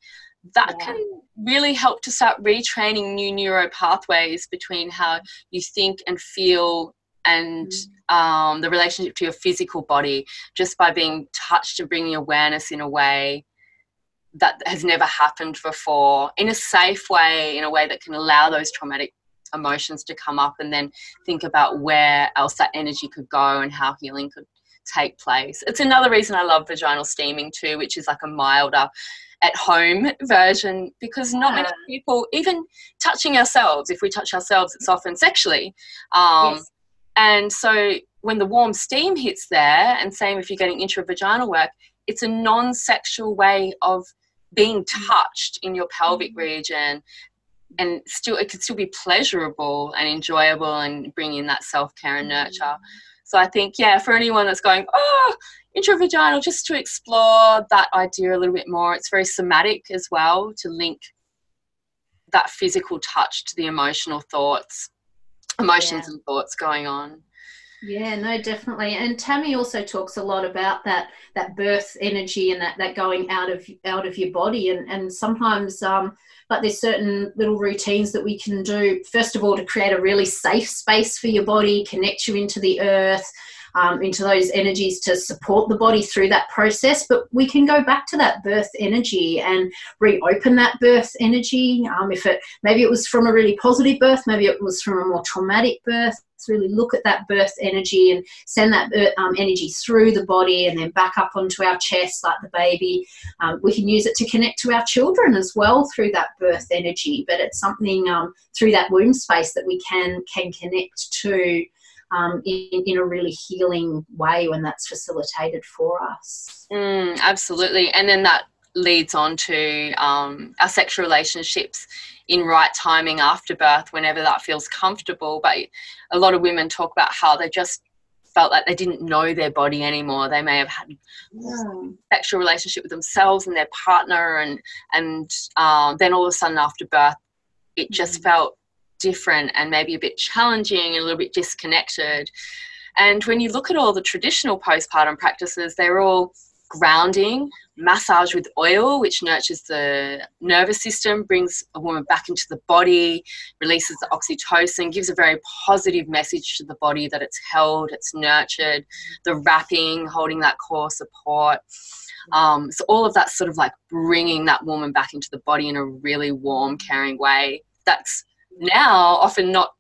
that yeah. can really help to start retraining new neuro pathways between how you think and feel and mm. um, the relationship to your physical body just by being touched and bringing awareness in a way that has never happened before in a safe way in a way that can allow those traumatic emotions to come up and then think about where else that energy could go and how healing could take place it's another reason i love vaginal steaming too which is like a milder at home version because not many people even touching ourselves if we touch ourselves it's often sexually um, yes. And so when the warm steam hits there, and same if you're getting intravaginal work, it's a non sexual way of being touched in your pelvic mm-hmm. region. And still it could still be pleasurable and enjoyable and bring in that self-care and nurture. Mm-hmm. so i think yeah for anyone that's going oh intravaginal just to explore that idea a little bit more. It's very somatic as well to link that physical touch to the emotional thoughts emotions yeah. and thoughts going on. Yeah no definitely. And tami also talks a lot about that that birth energy and that that going out of out of your body. And and sometimes um but there's certain little routines that we can do first of all to create a really safe space for your body connect you into the earth um, into those energies to support the body through that process. But we can go back to that birth energy and reopen that birth energy. Um, if it maybe it was from a really positive birth, maybe it was from a more traumatic birth. really look at that birth energy and send that um, energy through the body and then back up onto our chest like the baby. Um, we can use it to connect to our children as well through that birth energy. But it's something um, through that womb space that we can can connect to um, in, in a really healing way when that's facilitated for us. Mm, absolutely. And then that leads on to um, our sexual relationships in right timing after birth whenever that feels comfortable. But a lot of women talk about how they just felt like they didn't know their body anymore. They may have had yeah. sexual relationship with themselves and their partner, and and um, then all of a sudden after birth, it just mm. felt different and maybe a bit challenging and a little bit disconnected. And when you look at all the traditional postpartum practices, they're all grounding, massage with oil, which nurtures the nervous system, brings a woman back into the body, releases the oxytocin, gives a very positive message to the body that it's held, it's nurtured, the wrapping, holding that core support. Um, so, all of that sort of like bringing that woman back into the body in a really warm, caring way. That's now often not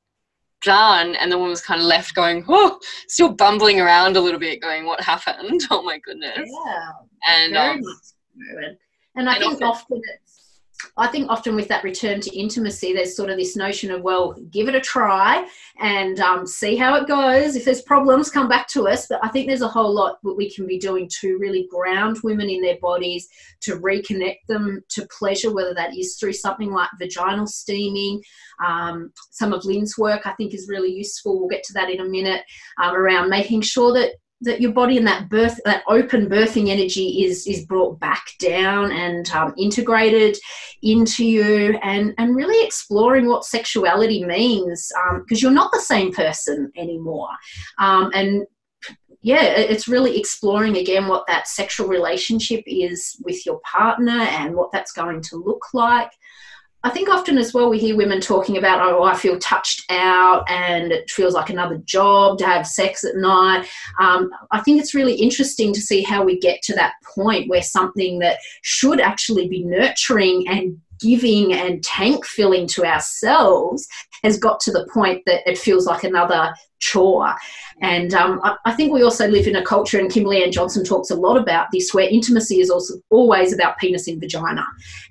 done and the woman's kind of left going oh still bumbling around a little bit going what happened? Oh my goodness. Yeah. And um, and i and think often, often it's I think often with that return to intimacy, there's sort of this notion of, well, give it a try and um, see how it goes. If there's problems, come back to us. But I think there's a whole lot that we can be doing to really ground women in their bodies, to reconnect them to pleasure, whether that is through something like vaginal steaming. Um, some of Lynn's work I think is really useful. We'll get to that in a minute um, around making sure that that your body and that birth that open birthing energy is is brought back down and um, integrated into you and and really exploring what sexuality means because um, you're not the same person anymore. Um, and yeah it's really exploring again what that sexual relationship is with your partner and what that's going to look like I think often as well we hear women talking about, oh, I feel touched out and it feels like another job to have sex at night. Um, I think it's really interesting to see how we get to that point where something that should actually be nurturing and giving and tank filling to ourselves has got to the point that it feels like another chore. And um, I, I, think we also live in a culture, and Kimberly Ann Johnson talks a lot about this, where intimacy is also always about penis in vagina.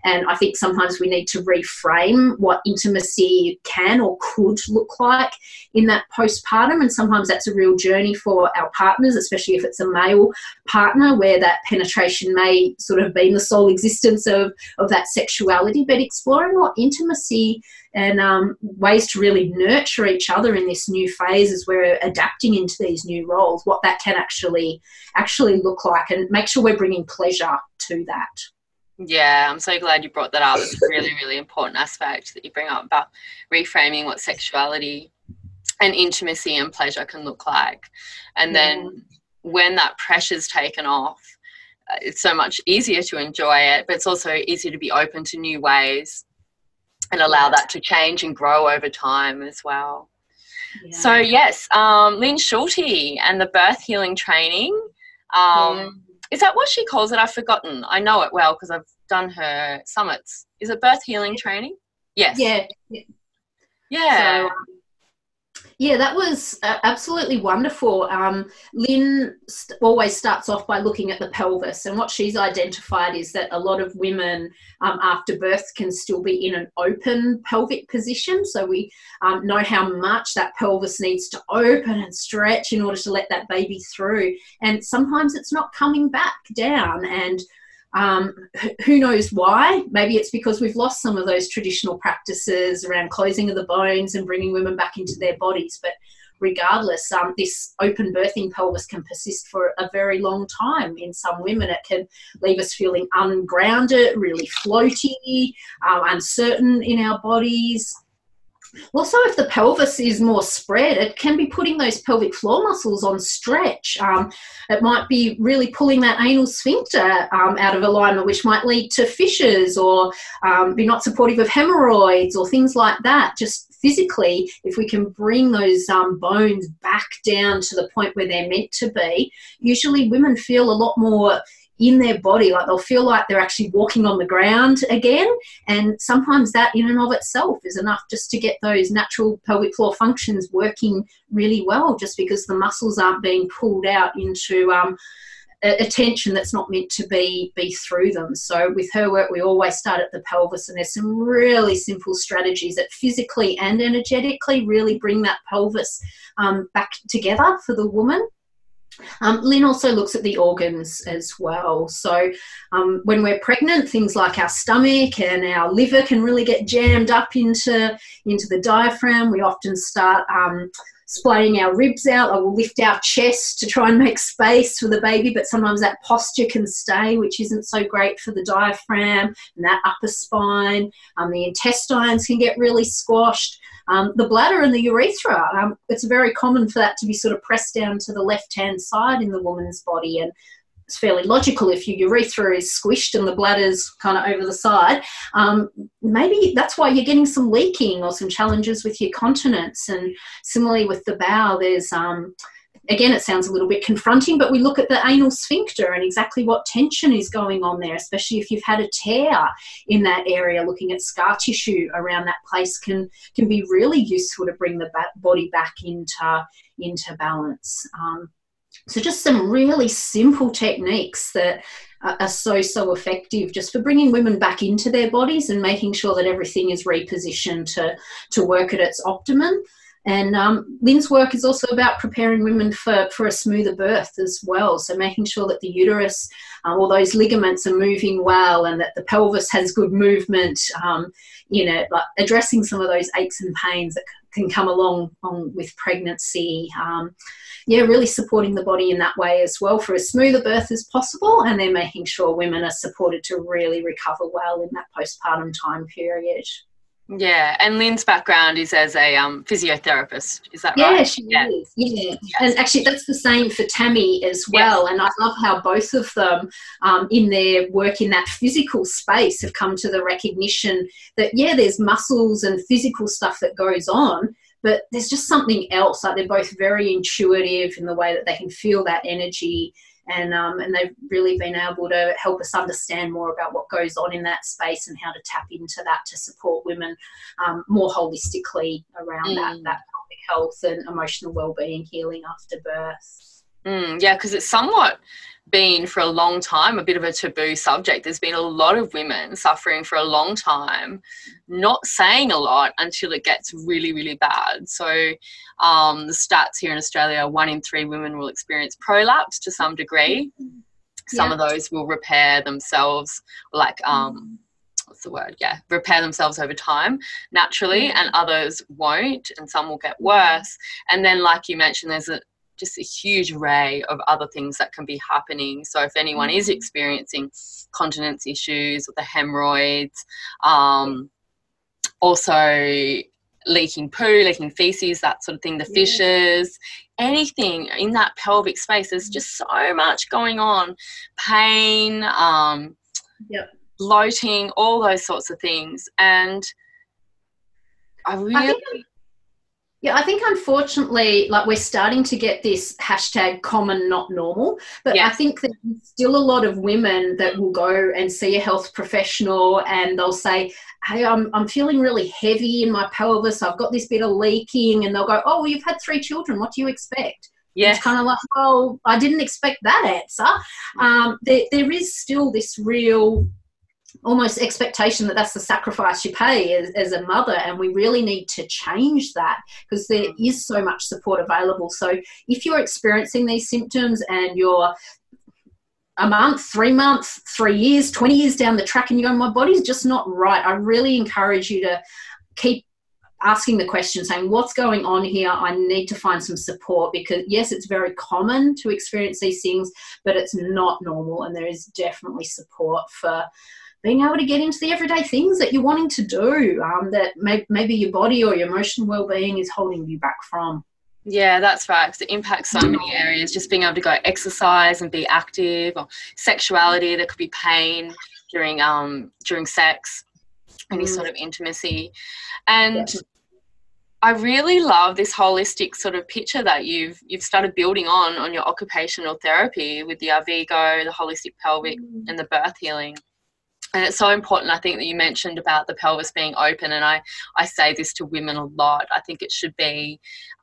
And I think sometimes we need to reframe what intimacy can or could look like in that postpartum. And sometimes that's a real journey for our partners, especially if it's a male partner, where that penetration may sort of be the sole existence of, of that sexuality. But exploring what intimacy and um, ways to really nurture each other in this new phase as we're adapting into these new roles what that can actually actually look like and make sure we're bringing pleasure to that. Yeah i'm so glad you brought that up. It's a really really important aspect that you bring up about reframing what sexuality and intimacy and pleasure can look like. And then when that pressure's taken off uh, it's so much easier to enjoy it but it's also easier to be open to new ways and allow that to change and grow over time as well. Yeah. So yes, um, Lynn Schulte and the birth healing training. Um, yeah. Is that what she calls it? I've forgotten. I know it well because I've done her summits. Is it birth healing training? Yes. Yeah. Yeah. So, yeah, that was uh, absolutely wonderful. Um, Lynn st- always starts off by looking at the pelvis, and what she's identified is that a lot of women um, after birth can still be in an open pelvic position. So we um, know how much that pelvis needs to open and stretch in order to let that baby through, and sometimes it's not coming back down. And um, who knows why? Maybe it's because we've lost some of those traditional practices around closing of the bones and bringing women back into their bodies. But regardless, um, this open birthing pelvis can persist for a very long time. In some women, it can leave us feeling ungrounded, really floaty, uh, uncertain in our bodies. Also, if the pelvis is more spread, it can be putting those pelvic floor muscles on stretch. Um, it might be really pulling that anal sphincter um, out of alignment, which might lead to fissures or um, be not supportive of hemorrhoids or things like that. Just physically, if we can bring those um, bones back down to the point where they're meant to be, usually women feel a lot more in their body like they'll feel like they're actually walking on the ground again and sometimes that in and of itself is enough just to get those natural pelvic floor functions working really well just because the muscles aren't being pulled out into um, a, tension that's not meant to be be through them. So with her work we always start at the pelvis and there's some really simple strategies that physically and energetically really bring that pelvis um, back together for the woman um, Lynn also looks at the organs as well. So, um, when we're pregnant, things like our stomach and our liver can really get jammed up into, into the diaphragm. We often start um, splaying our ribs out, or we'll lift our chest to try and make space for the baby, but sometimes that posture can stay, which isn't so great for the diaphragm and that upper spine. Um, the intestines can get really squashed. Um, the bladder and the urethra, um, it's very common for that to be sort of pressed down to the left hand side in the woman's body. And it's fairly logical if your urethra is squished and the bladder's kind of over the side. Um, maybe that's why you're getting some leaking or some challenges with your continence. And similarly with the bowel, there's um, again, it sounds a little bit confronting, but we look at the anal sphincter and exactly what tension is going on there, especially if you've had a tear in that area. Looking at scar tissue around that place can can be really useful to bring the body back into into balance. Um, so just some really simple techniques that are so so effective just for bringing women back into their bodies and making sure that everything is repositioned to to work at its optimum and um, Lynn's work is also about preparing women for, for a smoother birth as well. So making sure that the uterus, uh, all those ligaments are moving well and that the pelvis has good movement, um, you know, like addressing some of those aches and pains that can come along on with pregnancy. Um, yeah, really supporting the body in that way as well for as smoother birth as possible, and then making sure women are supported to really recover well in that postpartum time period. Yeah, and Lynn's background is as a um, physiotherapist. Is that yeah, right? She yeah, she is. Yeah, yes. and actually that's the same for Tami as well. Yes. And I love how both of them, um, in their work in that physical space, have come to the recognition that yeah, there's muscles and physical stuff that goes on, but there's just something else. Like they're both very intuitive in the way that they can feel that energy and um, and they've really been able to help us understand more about what goes on in that space and how to tap into that to support women um, more holistically around mm. that that health and emotional well-being healing after birth. Mm, yeah, because it's somewhat been for a long time a bit of a taboo subject. There's been a lot of women suffering for a long time, not saying a lot until it gets really, really bad. So, um, the stats here in Australia one in three women will experience prolapse to some degree. Some yeah. of those will repair themselves, like, um, what's the word? Yeah, repair themselves over time naturally, and others won't, and some will get worse. And then, like you mentioned, there's a just a huge array of other things that can be happening. So if anyone is mm-hmm. experiencing continence issues or the hemorrhoids, um, also leaking poo, leaking feces, that sort of thing, the fissures, anything in that pelvic space, there's just so much going on. Pain, um, yep. bloating, all those sorts of things. And I really. I yeah, I think unfortunately, like we're starting to get this hashtag common, not normal. But yes. I think there's still a lot of women that will go and see a health professional and they'll say, Hey, I'm, I'm feeling really heavy in my pelvis. I've got this bit of leaking. And they'll go, Oh, well, you've had three children. What do you expect? Yes. It's kind of like, well, I didn't expect that answer. Um, there, there is still this real almost expectation that that's the sacrifice you pay as, as a mother and we really need to change that because there mm. so much support available so if you're experiencing these symptoms and you're a month, three months, three years, 20 years down the track, and you go, My body's just not right. I really encourage you to keep asking the question, saying, What's going on here? I need to find some support because, yes, it's very common to experience these things, but it's not normal, and there is definitely support for being able to get into the everyday things that you're wanting to do um, that may, maybe your body or your emotional well-being is holding you back from yeah, that's right. Because it impacts so many areas. Just being able to go exercise and be active, or sexuality. There could be pain during um during sex, any mm. sort of intimacy, and. I really love this holistic sort of picture that you've you've started building on on your occupational therapy with the Arvigo, the holistic pelvic, mm. and the birth healing and it's so important i think that you mentioned about the pelvis being open and i i say this to women a lot i think it should be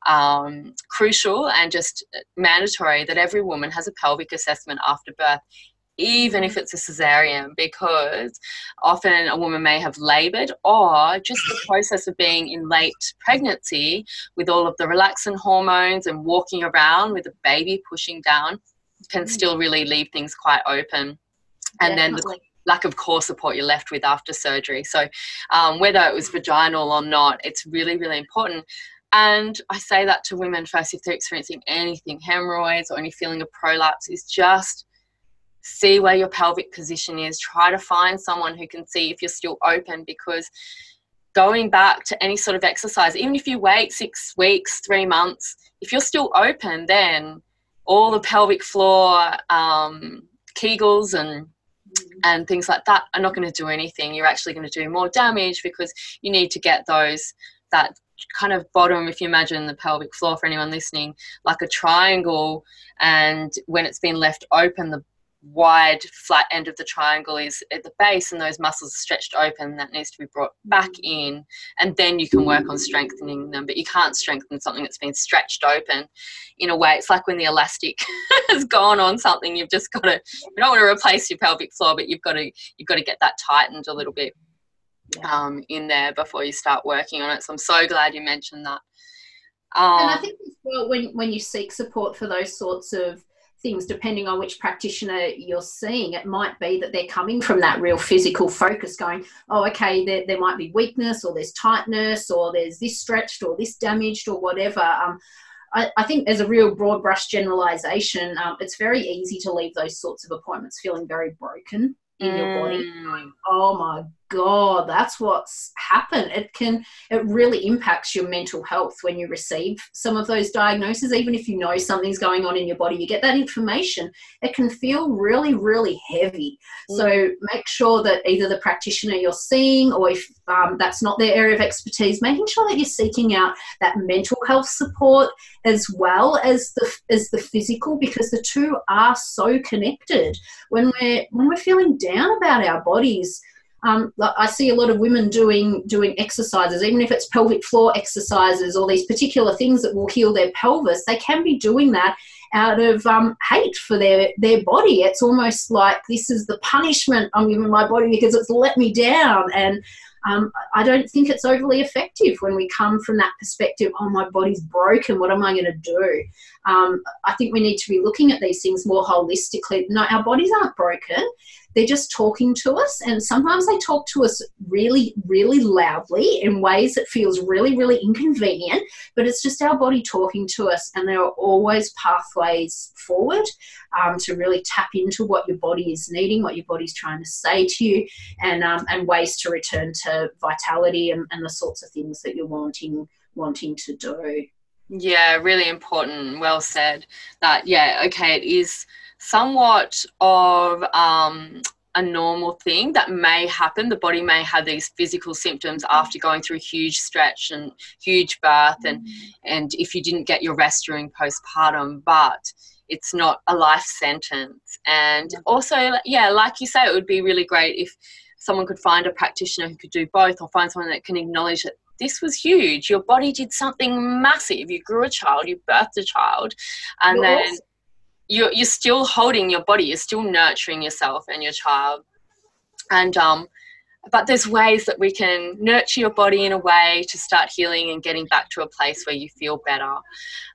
um, crucial and just mandatory that every woman has a pelvic assessment after birth even if it's a cesarean, because often a woman may have labored or just the process of being in late pregnancy with all of the relaxin hormones and walking around with a baby pushing down can mm. still really leave things quite open. And Definitely. then the lack of core support you're left with after surgery. So, um, whether it was vaginal or not, it's really, really important. And I say that to women first if they're experiencing anything, hemorrhoids or any feeling of prolapse, is just see where your pelvic position is. Try to find someone who can see if you're still open because going back to any sort of exercise, even if you wait six weeks, three months, if you're still open, then all the pelvic floor um, Kegels and and things like that are not going to do anything. You're actually going to do more damage because you need to get those that kind of bottom if you imagine the pelvic floor for anyone listening like a triangle and when it's been left open the wide flat end of the triangle is at the base and those muscles are stretched open that needs to be brought back in and then you can work on strengthening them but you can't strengthen something that's been stretched open in a way. It's like when the elastic has gone on something you've just got to you don't want to replace your pelvic floor but you've got to you've got to get that tightened a little bit um, in there before you start working on it. So i'm so glad you mentioned that. Um, and i think as well when when you seek support for those sorts of things depending on which practitioner you're seeing it might be that they're coming from that real physical focus going oh okay there, there might be weakness or there's tightness or there's this stretched or this damaged or whatever um, I, I, think as a real broad brush generalization um, it's very easy to leave those sorts of appointments feeling very broken in mm. your body going, mm. oh my god that's what's happened. It can it really impacts your mental health when you receive some of those diagnoses. Even if you know something's going on in your body you get that information. It can feel really really heavy. Mm. so make sure that either the practitioner you're seeing or if um, that's not their area of expertise making sure that you're seeking out that mental health support as well as the as the physical because the two are so connected. When we're when we're feeling down about our bodies um, I see a lot of women doing doing exercises, even if it's pelvic floor exercises or these particular things that will heal their pelvis. They can be doing that out of um, hate for their their body. It's almost like this is the punishment I'm giving my body because it's let me down, and um, I don't think it's overly effective when we come from that perspective. Oh, my body's broken. What am I going to do? Um, I think we need to be looking at these things more holistically. No, our bodies aren't broken they're just talking to us and sometimes they talk to us really really loudly in ways that feels really really inconvenient but it's just our body talking to us and there are always pathways forward um, to really tap into what your body is needing what your body's trying to say to you and um, and ways to return to vitality and, and the sorts of things that you're wanting wanting to do yeah really important well said that yeah okay it is somewhat of um, a normal thing that may happen. The body may have these physical symptoms after going through huge stretch and huge birth, and and if you didn't get your rest during postpartum, but it's not a life sentence. And also, yeah, like you say, it would be really great if someone could find a practitioner who could do both, or find someone that can acknowledge that this was huge. Your body did something massive. You grew a child, you birthed a child, and then you're, you're still holding your body. You're still nurturing yourself and your child. And um but there's ways that we can nurture your body in a way to start healing and getting back to a place where you feel better.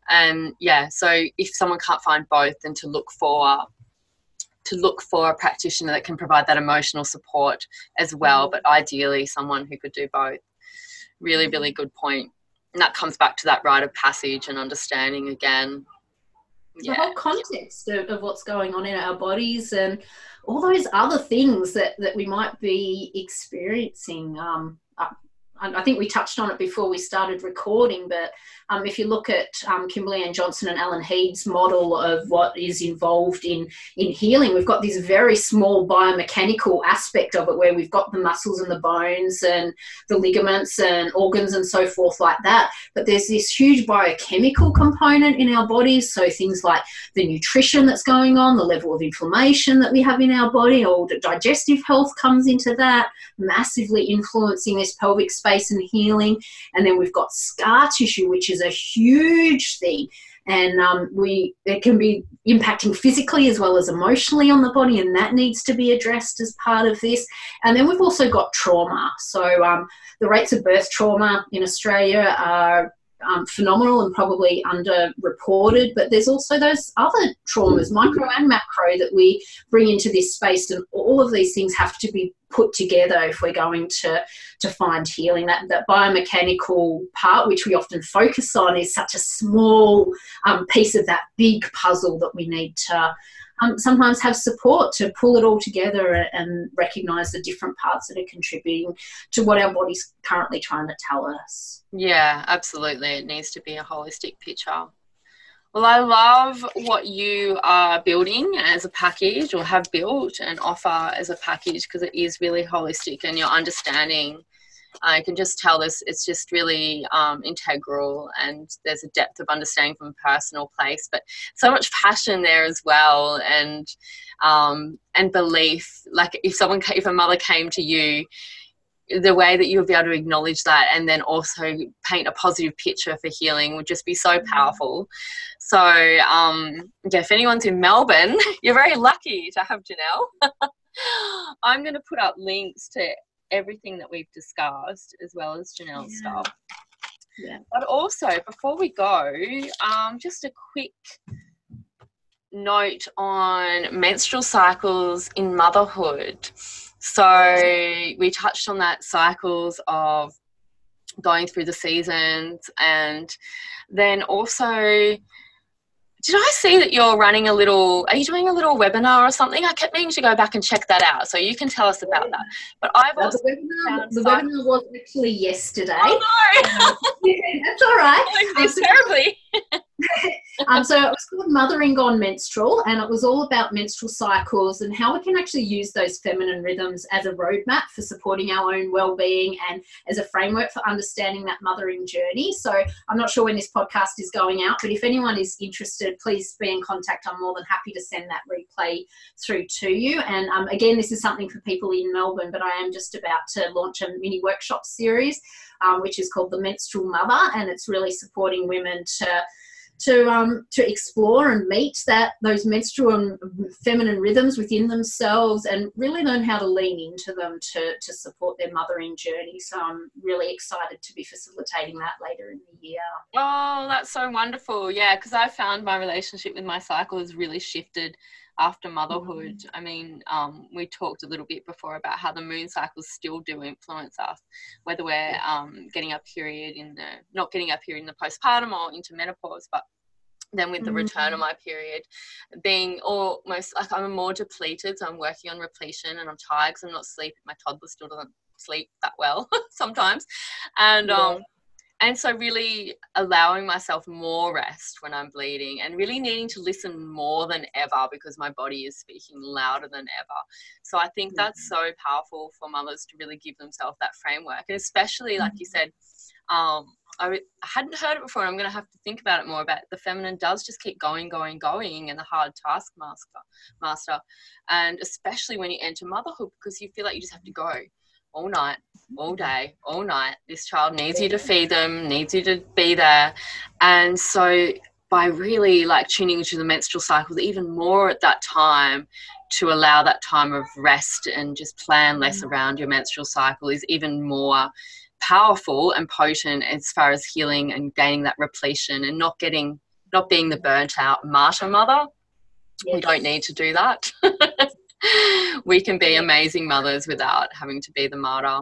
And yeah so if someone can't find both then to look for to look for a practitioner that can provide that emotional support as well but ideally someone who could do both really really good point and that comes back to that rite of passage and understanding again yeah. the whole context of, of what's going on in our bodies and all those other things that, that we might be experiencing. Um, I think we touched on it before we started recording, but um, if you look at um, Kimberly Ann Johnson and Ellen Heed's model of what is involved in, in healing, we've got this very small biomechanical aspect of it where we've got the muscles and the bones and the ligaments and organs and so forth like that. But there's this huge biochemical component in our bodies. So things like the nutrition that's going on, the level of inflammation that we have in our body, all digestive health comes into that, massively influencing this pelvic space space and healing. And then we've got scar tissue, which is a huge thing. And um, we it can be impacting physically as well as emotionally on the body, and that needs to be addressed as part of this. And then we've also got trauma. So um, the rates of birth trauma in Australia are um, phenomenal and probably underreported, but there's also those other traumas, micro and macro, that we bring into this space, and all of these things have to be put together if we're going to to find healing. That that biomechanical part, which we often focus on, is such a small um, piece of that big puzzle that we need to um, sometimes have support to pull it all together and recognize the different parts that are contributing to what our body's currently trying to tell us. Yeah, absolutely. It needs to be a holistic picture. Well, I love what you are building as a package or have built and offer as a package because it is really holistic and you're understanding I can just tell this it's just really um, integral and there's a depth of understanding from a personal place, but so much passion there as well. And um, and belief. Like if someone, if a mother came to you the way that you'll be able to acknowledge that and then also paint a positive picture for healing would just be so mm. powerful. So, um, yeah, if anyone's in Melbourne, you're very lucky to have Janelle. I'm going to put up links to everything that we've discussed as well as Janelle's yeah. stuff. Yeah. But also, before we go, um, just a quick note on menstrual cycles in motherhood. So we touched on that cycles of going through the seasons and then also did I see that you're running a little? Are you doing a little webinar or something? I kept meaning to go back and check that out, so you can tell us about that. But I've also the webinar, the webinar was actually yesterday. Oh no, um, yeah, that's all right. Terribly. um, so it was called Mothering Gone Menstrual, and it was all about menstrual cycles and how we can actually use those feminine rhythms as a roadmap for supporting our own well-being and as a framework for understanding that mothering journey. So I'm not sure when this podcast is going out, but if anyone is interested, please be in contact. I'm more than happy to send that replay through to you. And um, again, this is something for people in Melbourne, but I am just about to launch a mini workshop series, um, which is called the Menstrual Mother, and it's really supporting women to to um, to explore and meet that those menstrual and feminine rhythms within themselves and really learn how to lean into them to to support their mothering journey. So I'm really excited to be facilitating that later in the year. Oh, that's so wonderful! Yeah, because I found my relationship with my cycle has really shifted after motherhood. Mm-hmm. I mean, um, we talked a little bit before about how the moon cycles still do influence us, whether we're um, getting our period in the not getting our period in the postpartum or into menopause, but then with the mm-hmm. return of my period being almost like I'm more depleted, so I'm working on repletion and I'm tired because I'm not sleeping. My toddler still doesn't sleep that well sometimes, and yeah. um, and so really allowing myself more rest when i'm bleeding and really needing to listen more than ever because my body is speaking louder than ever so i think that's mm-hmm. so powerful for mothers to really give themselves that framework and especially like you mm-hmm. said um, I hadn't heard it before. and I'm going to have to think about it more. About the feminine does just keep going, going, going, and the hard taskmaster, master, and especially when you enter motherhood, because you feel like you just have to go all night, all day, all night. This child needs you to feed them, needs you to be there. And so by really like tuning into the menstrual cycle even more at that time to allow that time of rest and just plan less mm. around your menstrual cycle is even more powerful and potent as far as healing and gaining that repletion and not getting not being the burnt out martyr mother yes. we don't need to do that we can be amazing mothers without having to be the martyr.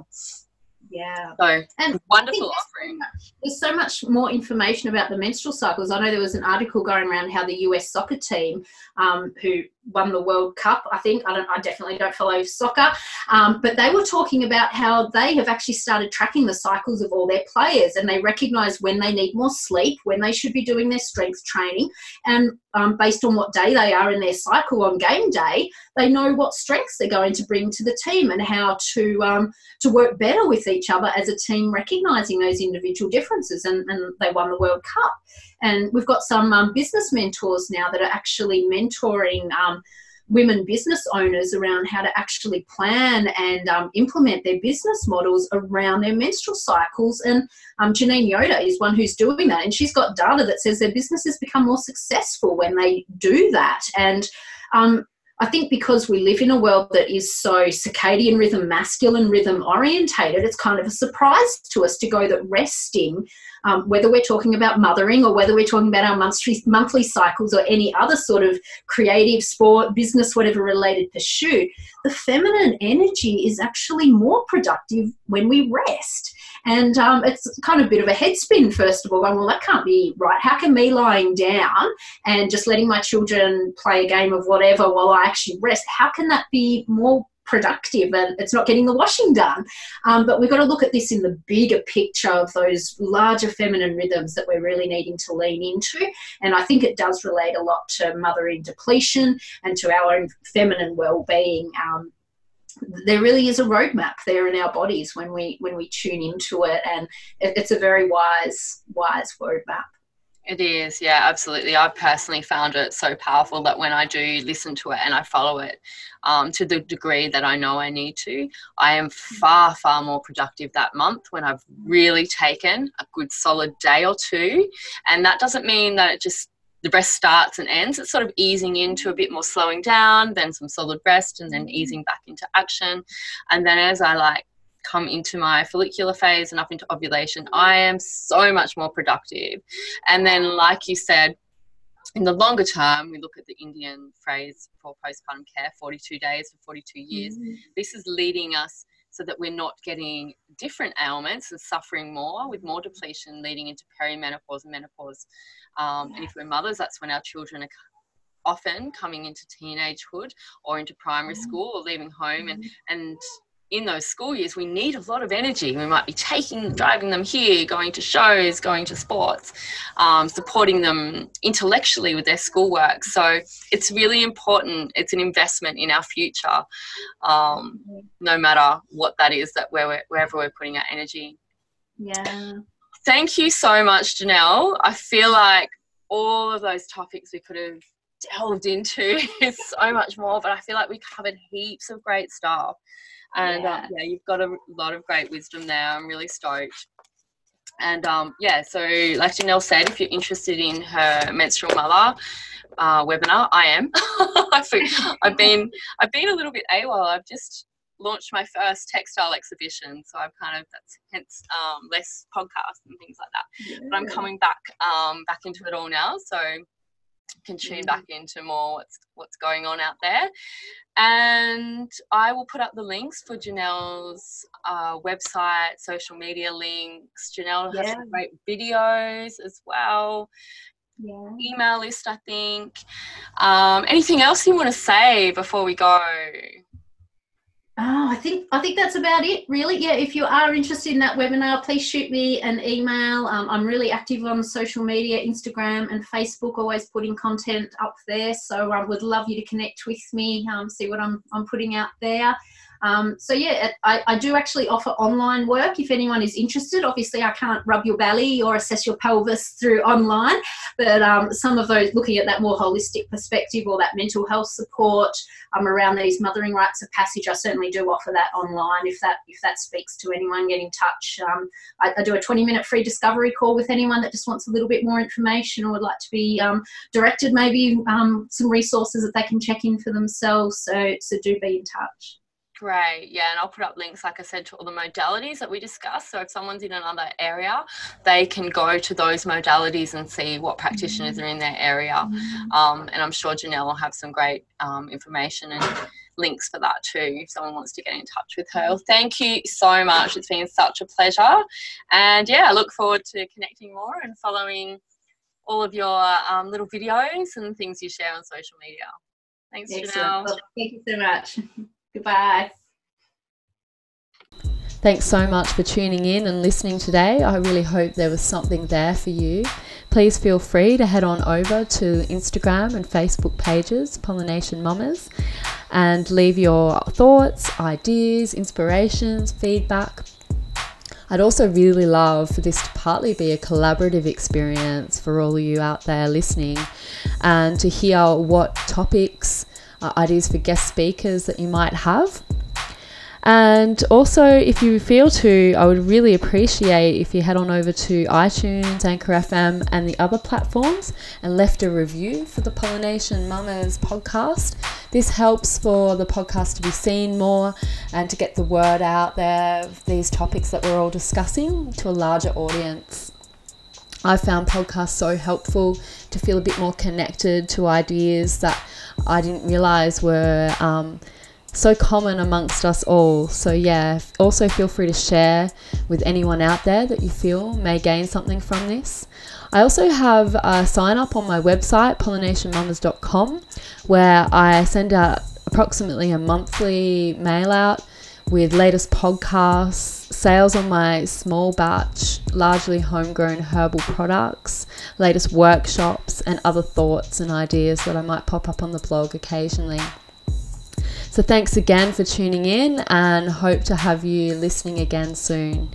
Yeah. So and wonderful offering. There's so much more information about the menstrual cycles. I know there was an article going around how the US soccer team, um, who won the World Cup. I think I don't. I definitely don't follow soccer, um, but they were talking about how they have actually started tracking the cycles of all their players, and they recognise when they need more sleep, when they should be doing their strength training, and um, based on what day they are in their cycle on game day, they know what strengths they're going to bring to the team and how to um, to work better with each other as a team, recognising those individual differences. And, and they won the World Cup. And we've got some um, business mentors now that are actually mentoring um, women business owners around how to actually plan and um, implement their business models around their menstrual cycles. And um, Janine Yoder is one who's doing that. And she's got data that says their businesses become more successful when they do that. And um, I think because we live in a world that is so circadian rhythm, masculine rhythm orientated, it's kind of a surprise to us to go that resting, um, whether we're talking about mothering or whether we're talking about our monthly, monthly cycles or any other sort of creative, sport, business, whatever related pursuit, the feminine energy is actually more productive when we rest. And um, it's kind of a bit of a head spin, first of all, going, well, that can't be right. How can me lying down and just letting my children play a game of whatever while I actually rest, how can that be more productive and it's not getting the washing done. Um, but we've got to look at this in the bigger picture of those larger feminine rhythms that we're really needing to lean into. And I think it does relate a lot to mothering depletion and to our own feminine well-being. Um, there really is a roadmap there in our bodies when we when we tune into it and it's a very wise wise roadmap It is, yeah, absolutely. i've personally found it so powerful that when I do listen to it and I follow it um, to the degree that I know I need to, I am far, far more productive that month when I've really taken a good solid day or two. And that doesn't mean that it just the rest starts and ends. It's sort of easing into a bit more slowing down, then some solid rest, and then easing back into action. And then as I like come into my follicular phase and up into ovulation, I am so much more productive. And then, like you said, in the longer term, we look at the Indian phrase for postpartum care 42 days for 42 years. Mm-hmm. This is leading us so that we're not getting different ailments and suffering more with more depletion leading into perimenopause and menopause. Um, and if we're mothers, that's when our children are often coming into teenagehood or into primary mm-hmm. school or leaving home and mm-hmm. and in those school years, we need a lot of energy. We might be taking, driving them here, going to shows, going to sports, um, supporting them intellectually with their schoolwork. So it's really important. It's an investment in our future, um, no matter what that is that we're, wherever we're putting our energy. Yeah. Thank you so much, Janelle. I feel like all of those topics we could have delved into is so much more, but I feel like we covered heaps of great stuff. And yeah. Um, yeah, you've got a lot of great wisdom there. I'm really stoked. And um, yeah, so like Janelle said, if you're interested in her menstrual mother uh, webinar, I am. I've been I've been a little bit AWOL. I've just launched my first textile exhibition, so I've kind of that's hence um, less podcasts and things like that. Yeah. But I'm coming back um, back into it all now, so can tune back into more what's what's going on out there. And I will put up the links for Janelle's uh, website, social media links. Janelle has some great videos as well. Yeah. Email list, I think. Um, anything else you want to say before we go? Oh, I think I think that's about it, really. Yeah, if you are interested in that webinar, please shoot me an email. Um, I'm really active on social media, Instagram and Facebook, always putting content up there. So I would love you to connect with me, um, see what I'm I'm putting out there. Um, so yeah, I, I, do actually offer online work if anyone is interested. Obviously, I can't rub your belly or assess your pelvis through online, but um, some of those looking at that more holistic perspective or that mental health support um, around these mothering rites of passage, I certainly do offer that online if that if that speaks to anyone. Get in touch. Um, I, I, do a 20 minute free discovery call with anyone that just wants a little bit more information or would like to be um, directed maybe um, some resources that they can check in for themselves. So so do be in touch. Great, yeah, and I'll put up links, like I said, to all the modalities that we discussed. So if someone's in another area, they can go to those modalities and see what practitioners are in their area. Mm-hmm. Um, and I'm sure Janelle will have some great um, information and links for that too if someone wants to get in touch with her. Well, thank you so much. It's been such a pleasure. And yeah, I look forward to connecting more and following all of your um, little videos and things you share on social media. Thanks, Excellent. Janelle. Well, thank you so much. Goodbye. Thanks so much for tuning in and listening today. I really hope there was something there for you. Please feel free to head on over to Instagram and Facebook pages, Pollination Mamas, and leave your thoughts, ideas, inspirations, feedback. I'd also really love for this to partly be a collaborative experience for all of you out there listening and to hear what topics uh, ideas for guest speakers that you might have. And also, if you feel to, I would really appreciate if you head on over to iTunes, Anchor FM, and the other platforms and left a review for the Pollination Mamas podcast. This helps for the podcast to be seen more and to get the word out there of these topics that we're all discussing to a larger audience. I found podcasts so helpful to feel a bit more connected to ideas that I didn't realize were um, so common amongst us all. So, yeah, also feel free to share with anyone out there that you feel may gain something from this. I also have a sign up on my website, pollinationmamas.com, where I send out approximately a monthly mail out with latest podcasts, sales on my small batch, largely homegrown herbal products, latest workshops, and other thoughts and ideas that I might pop up on the blog occasionally. So, thanks again for tuning in and hope to have you listening again soon.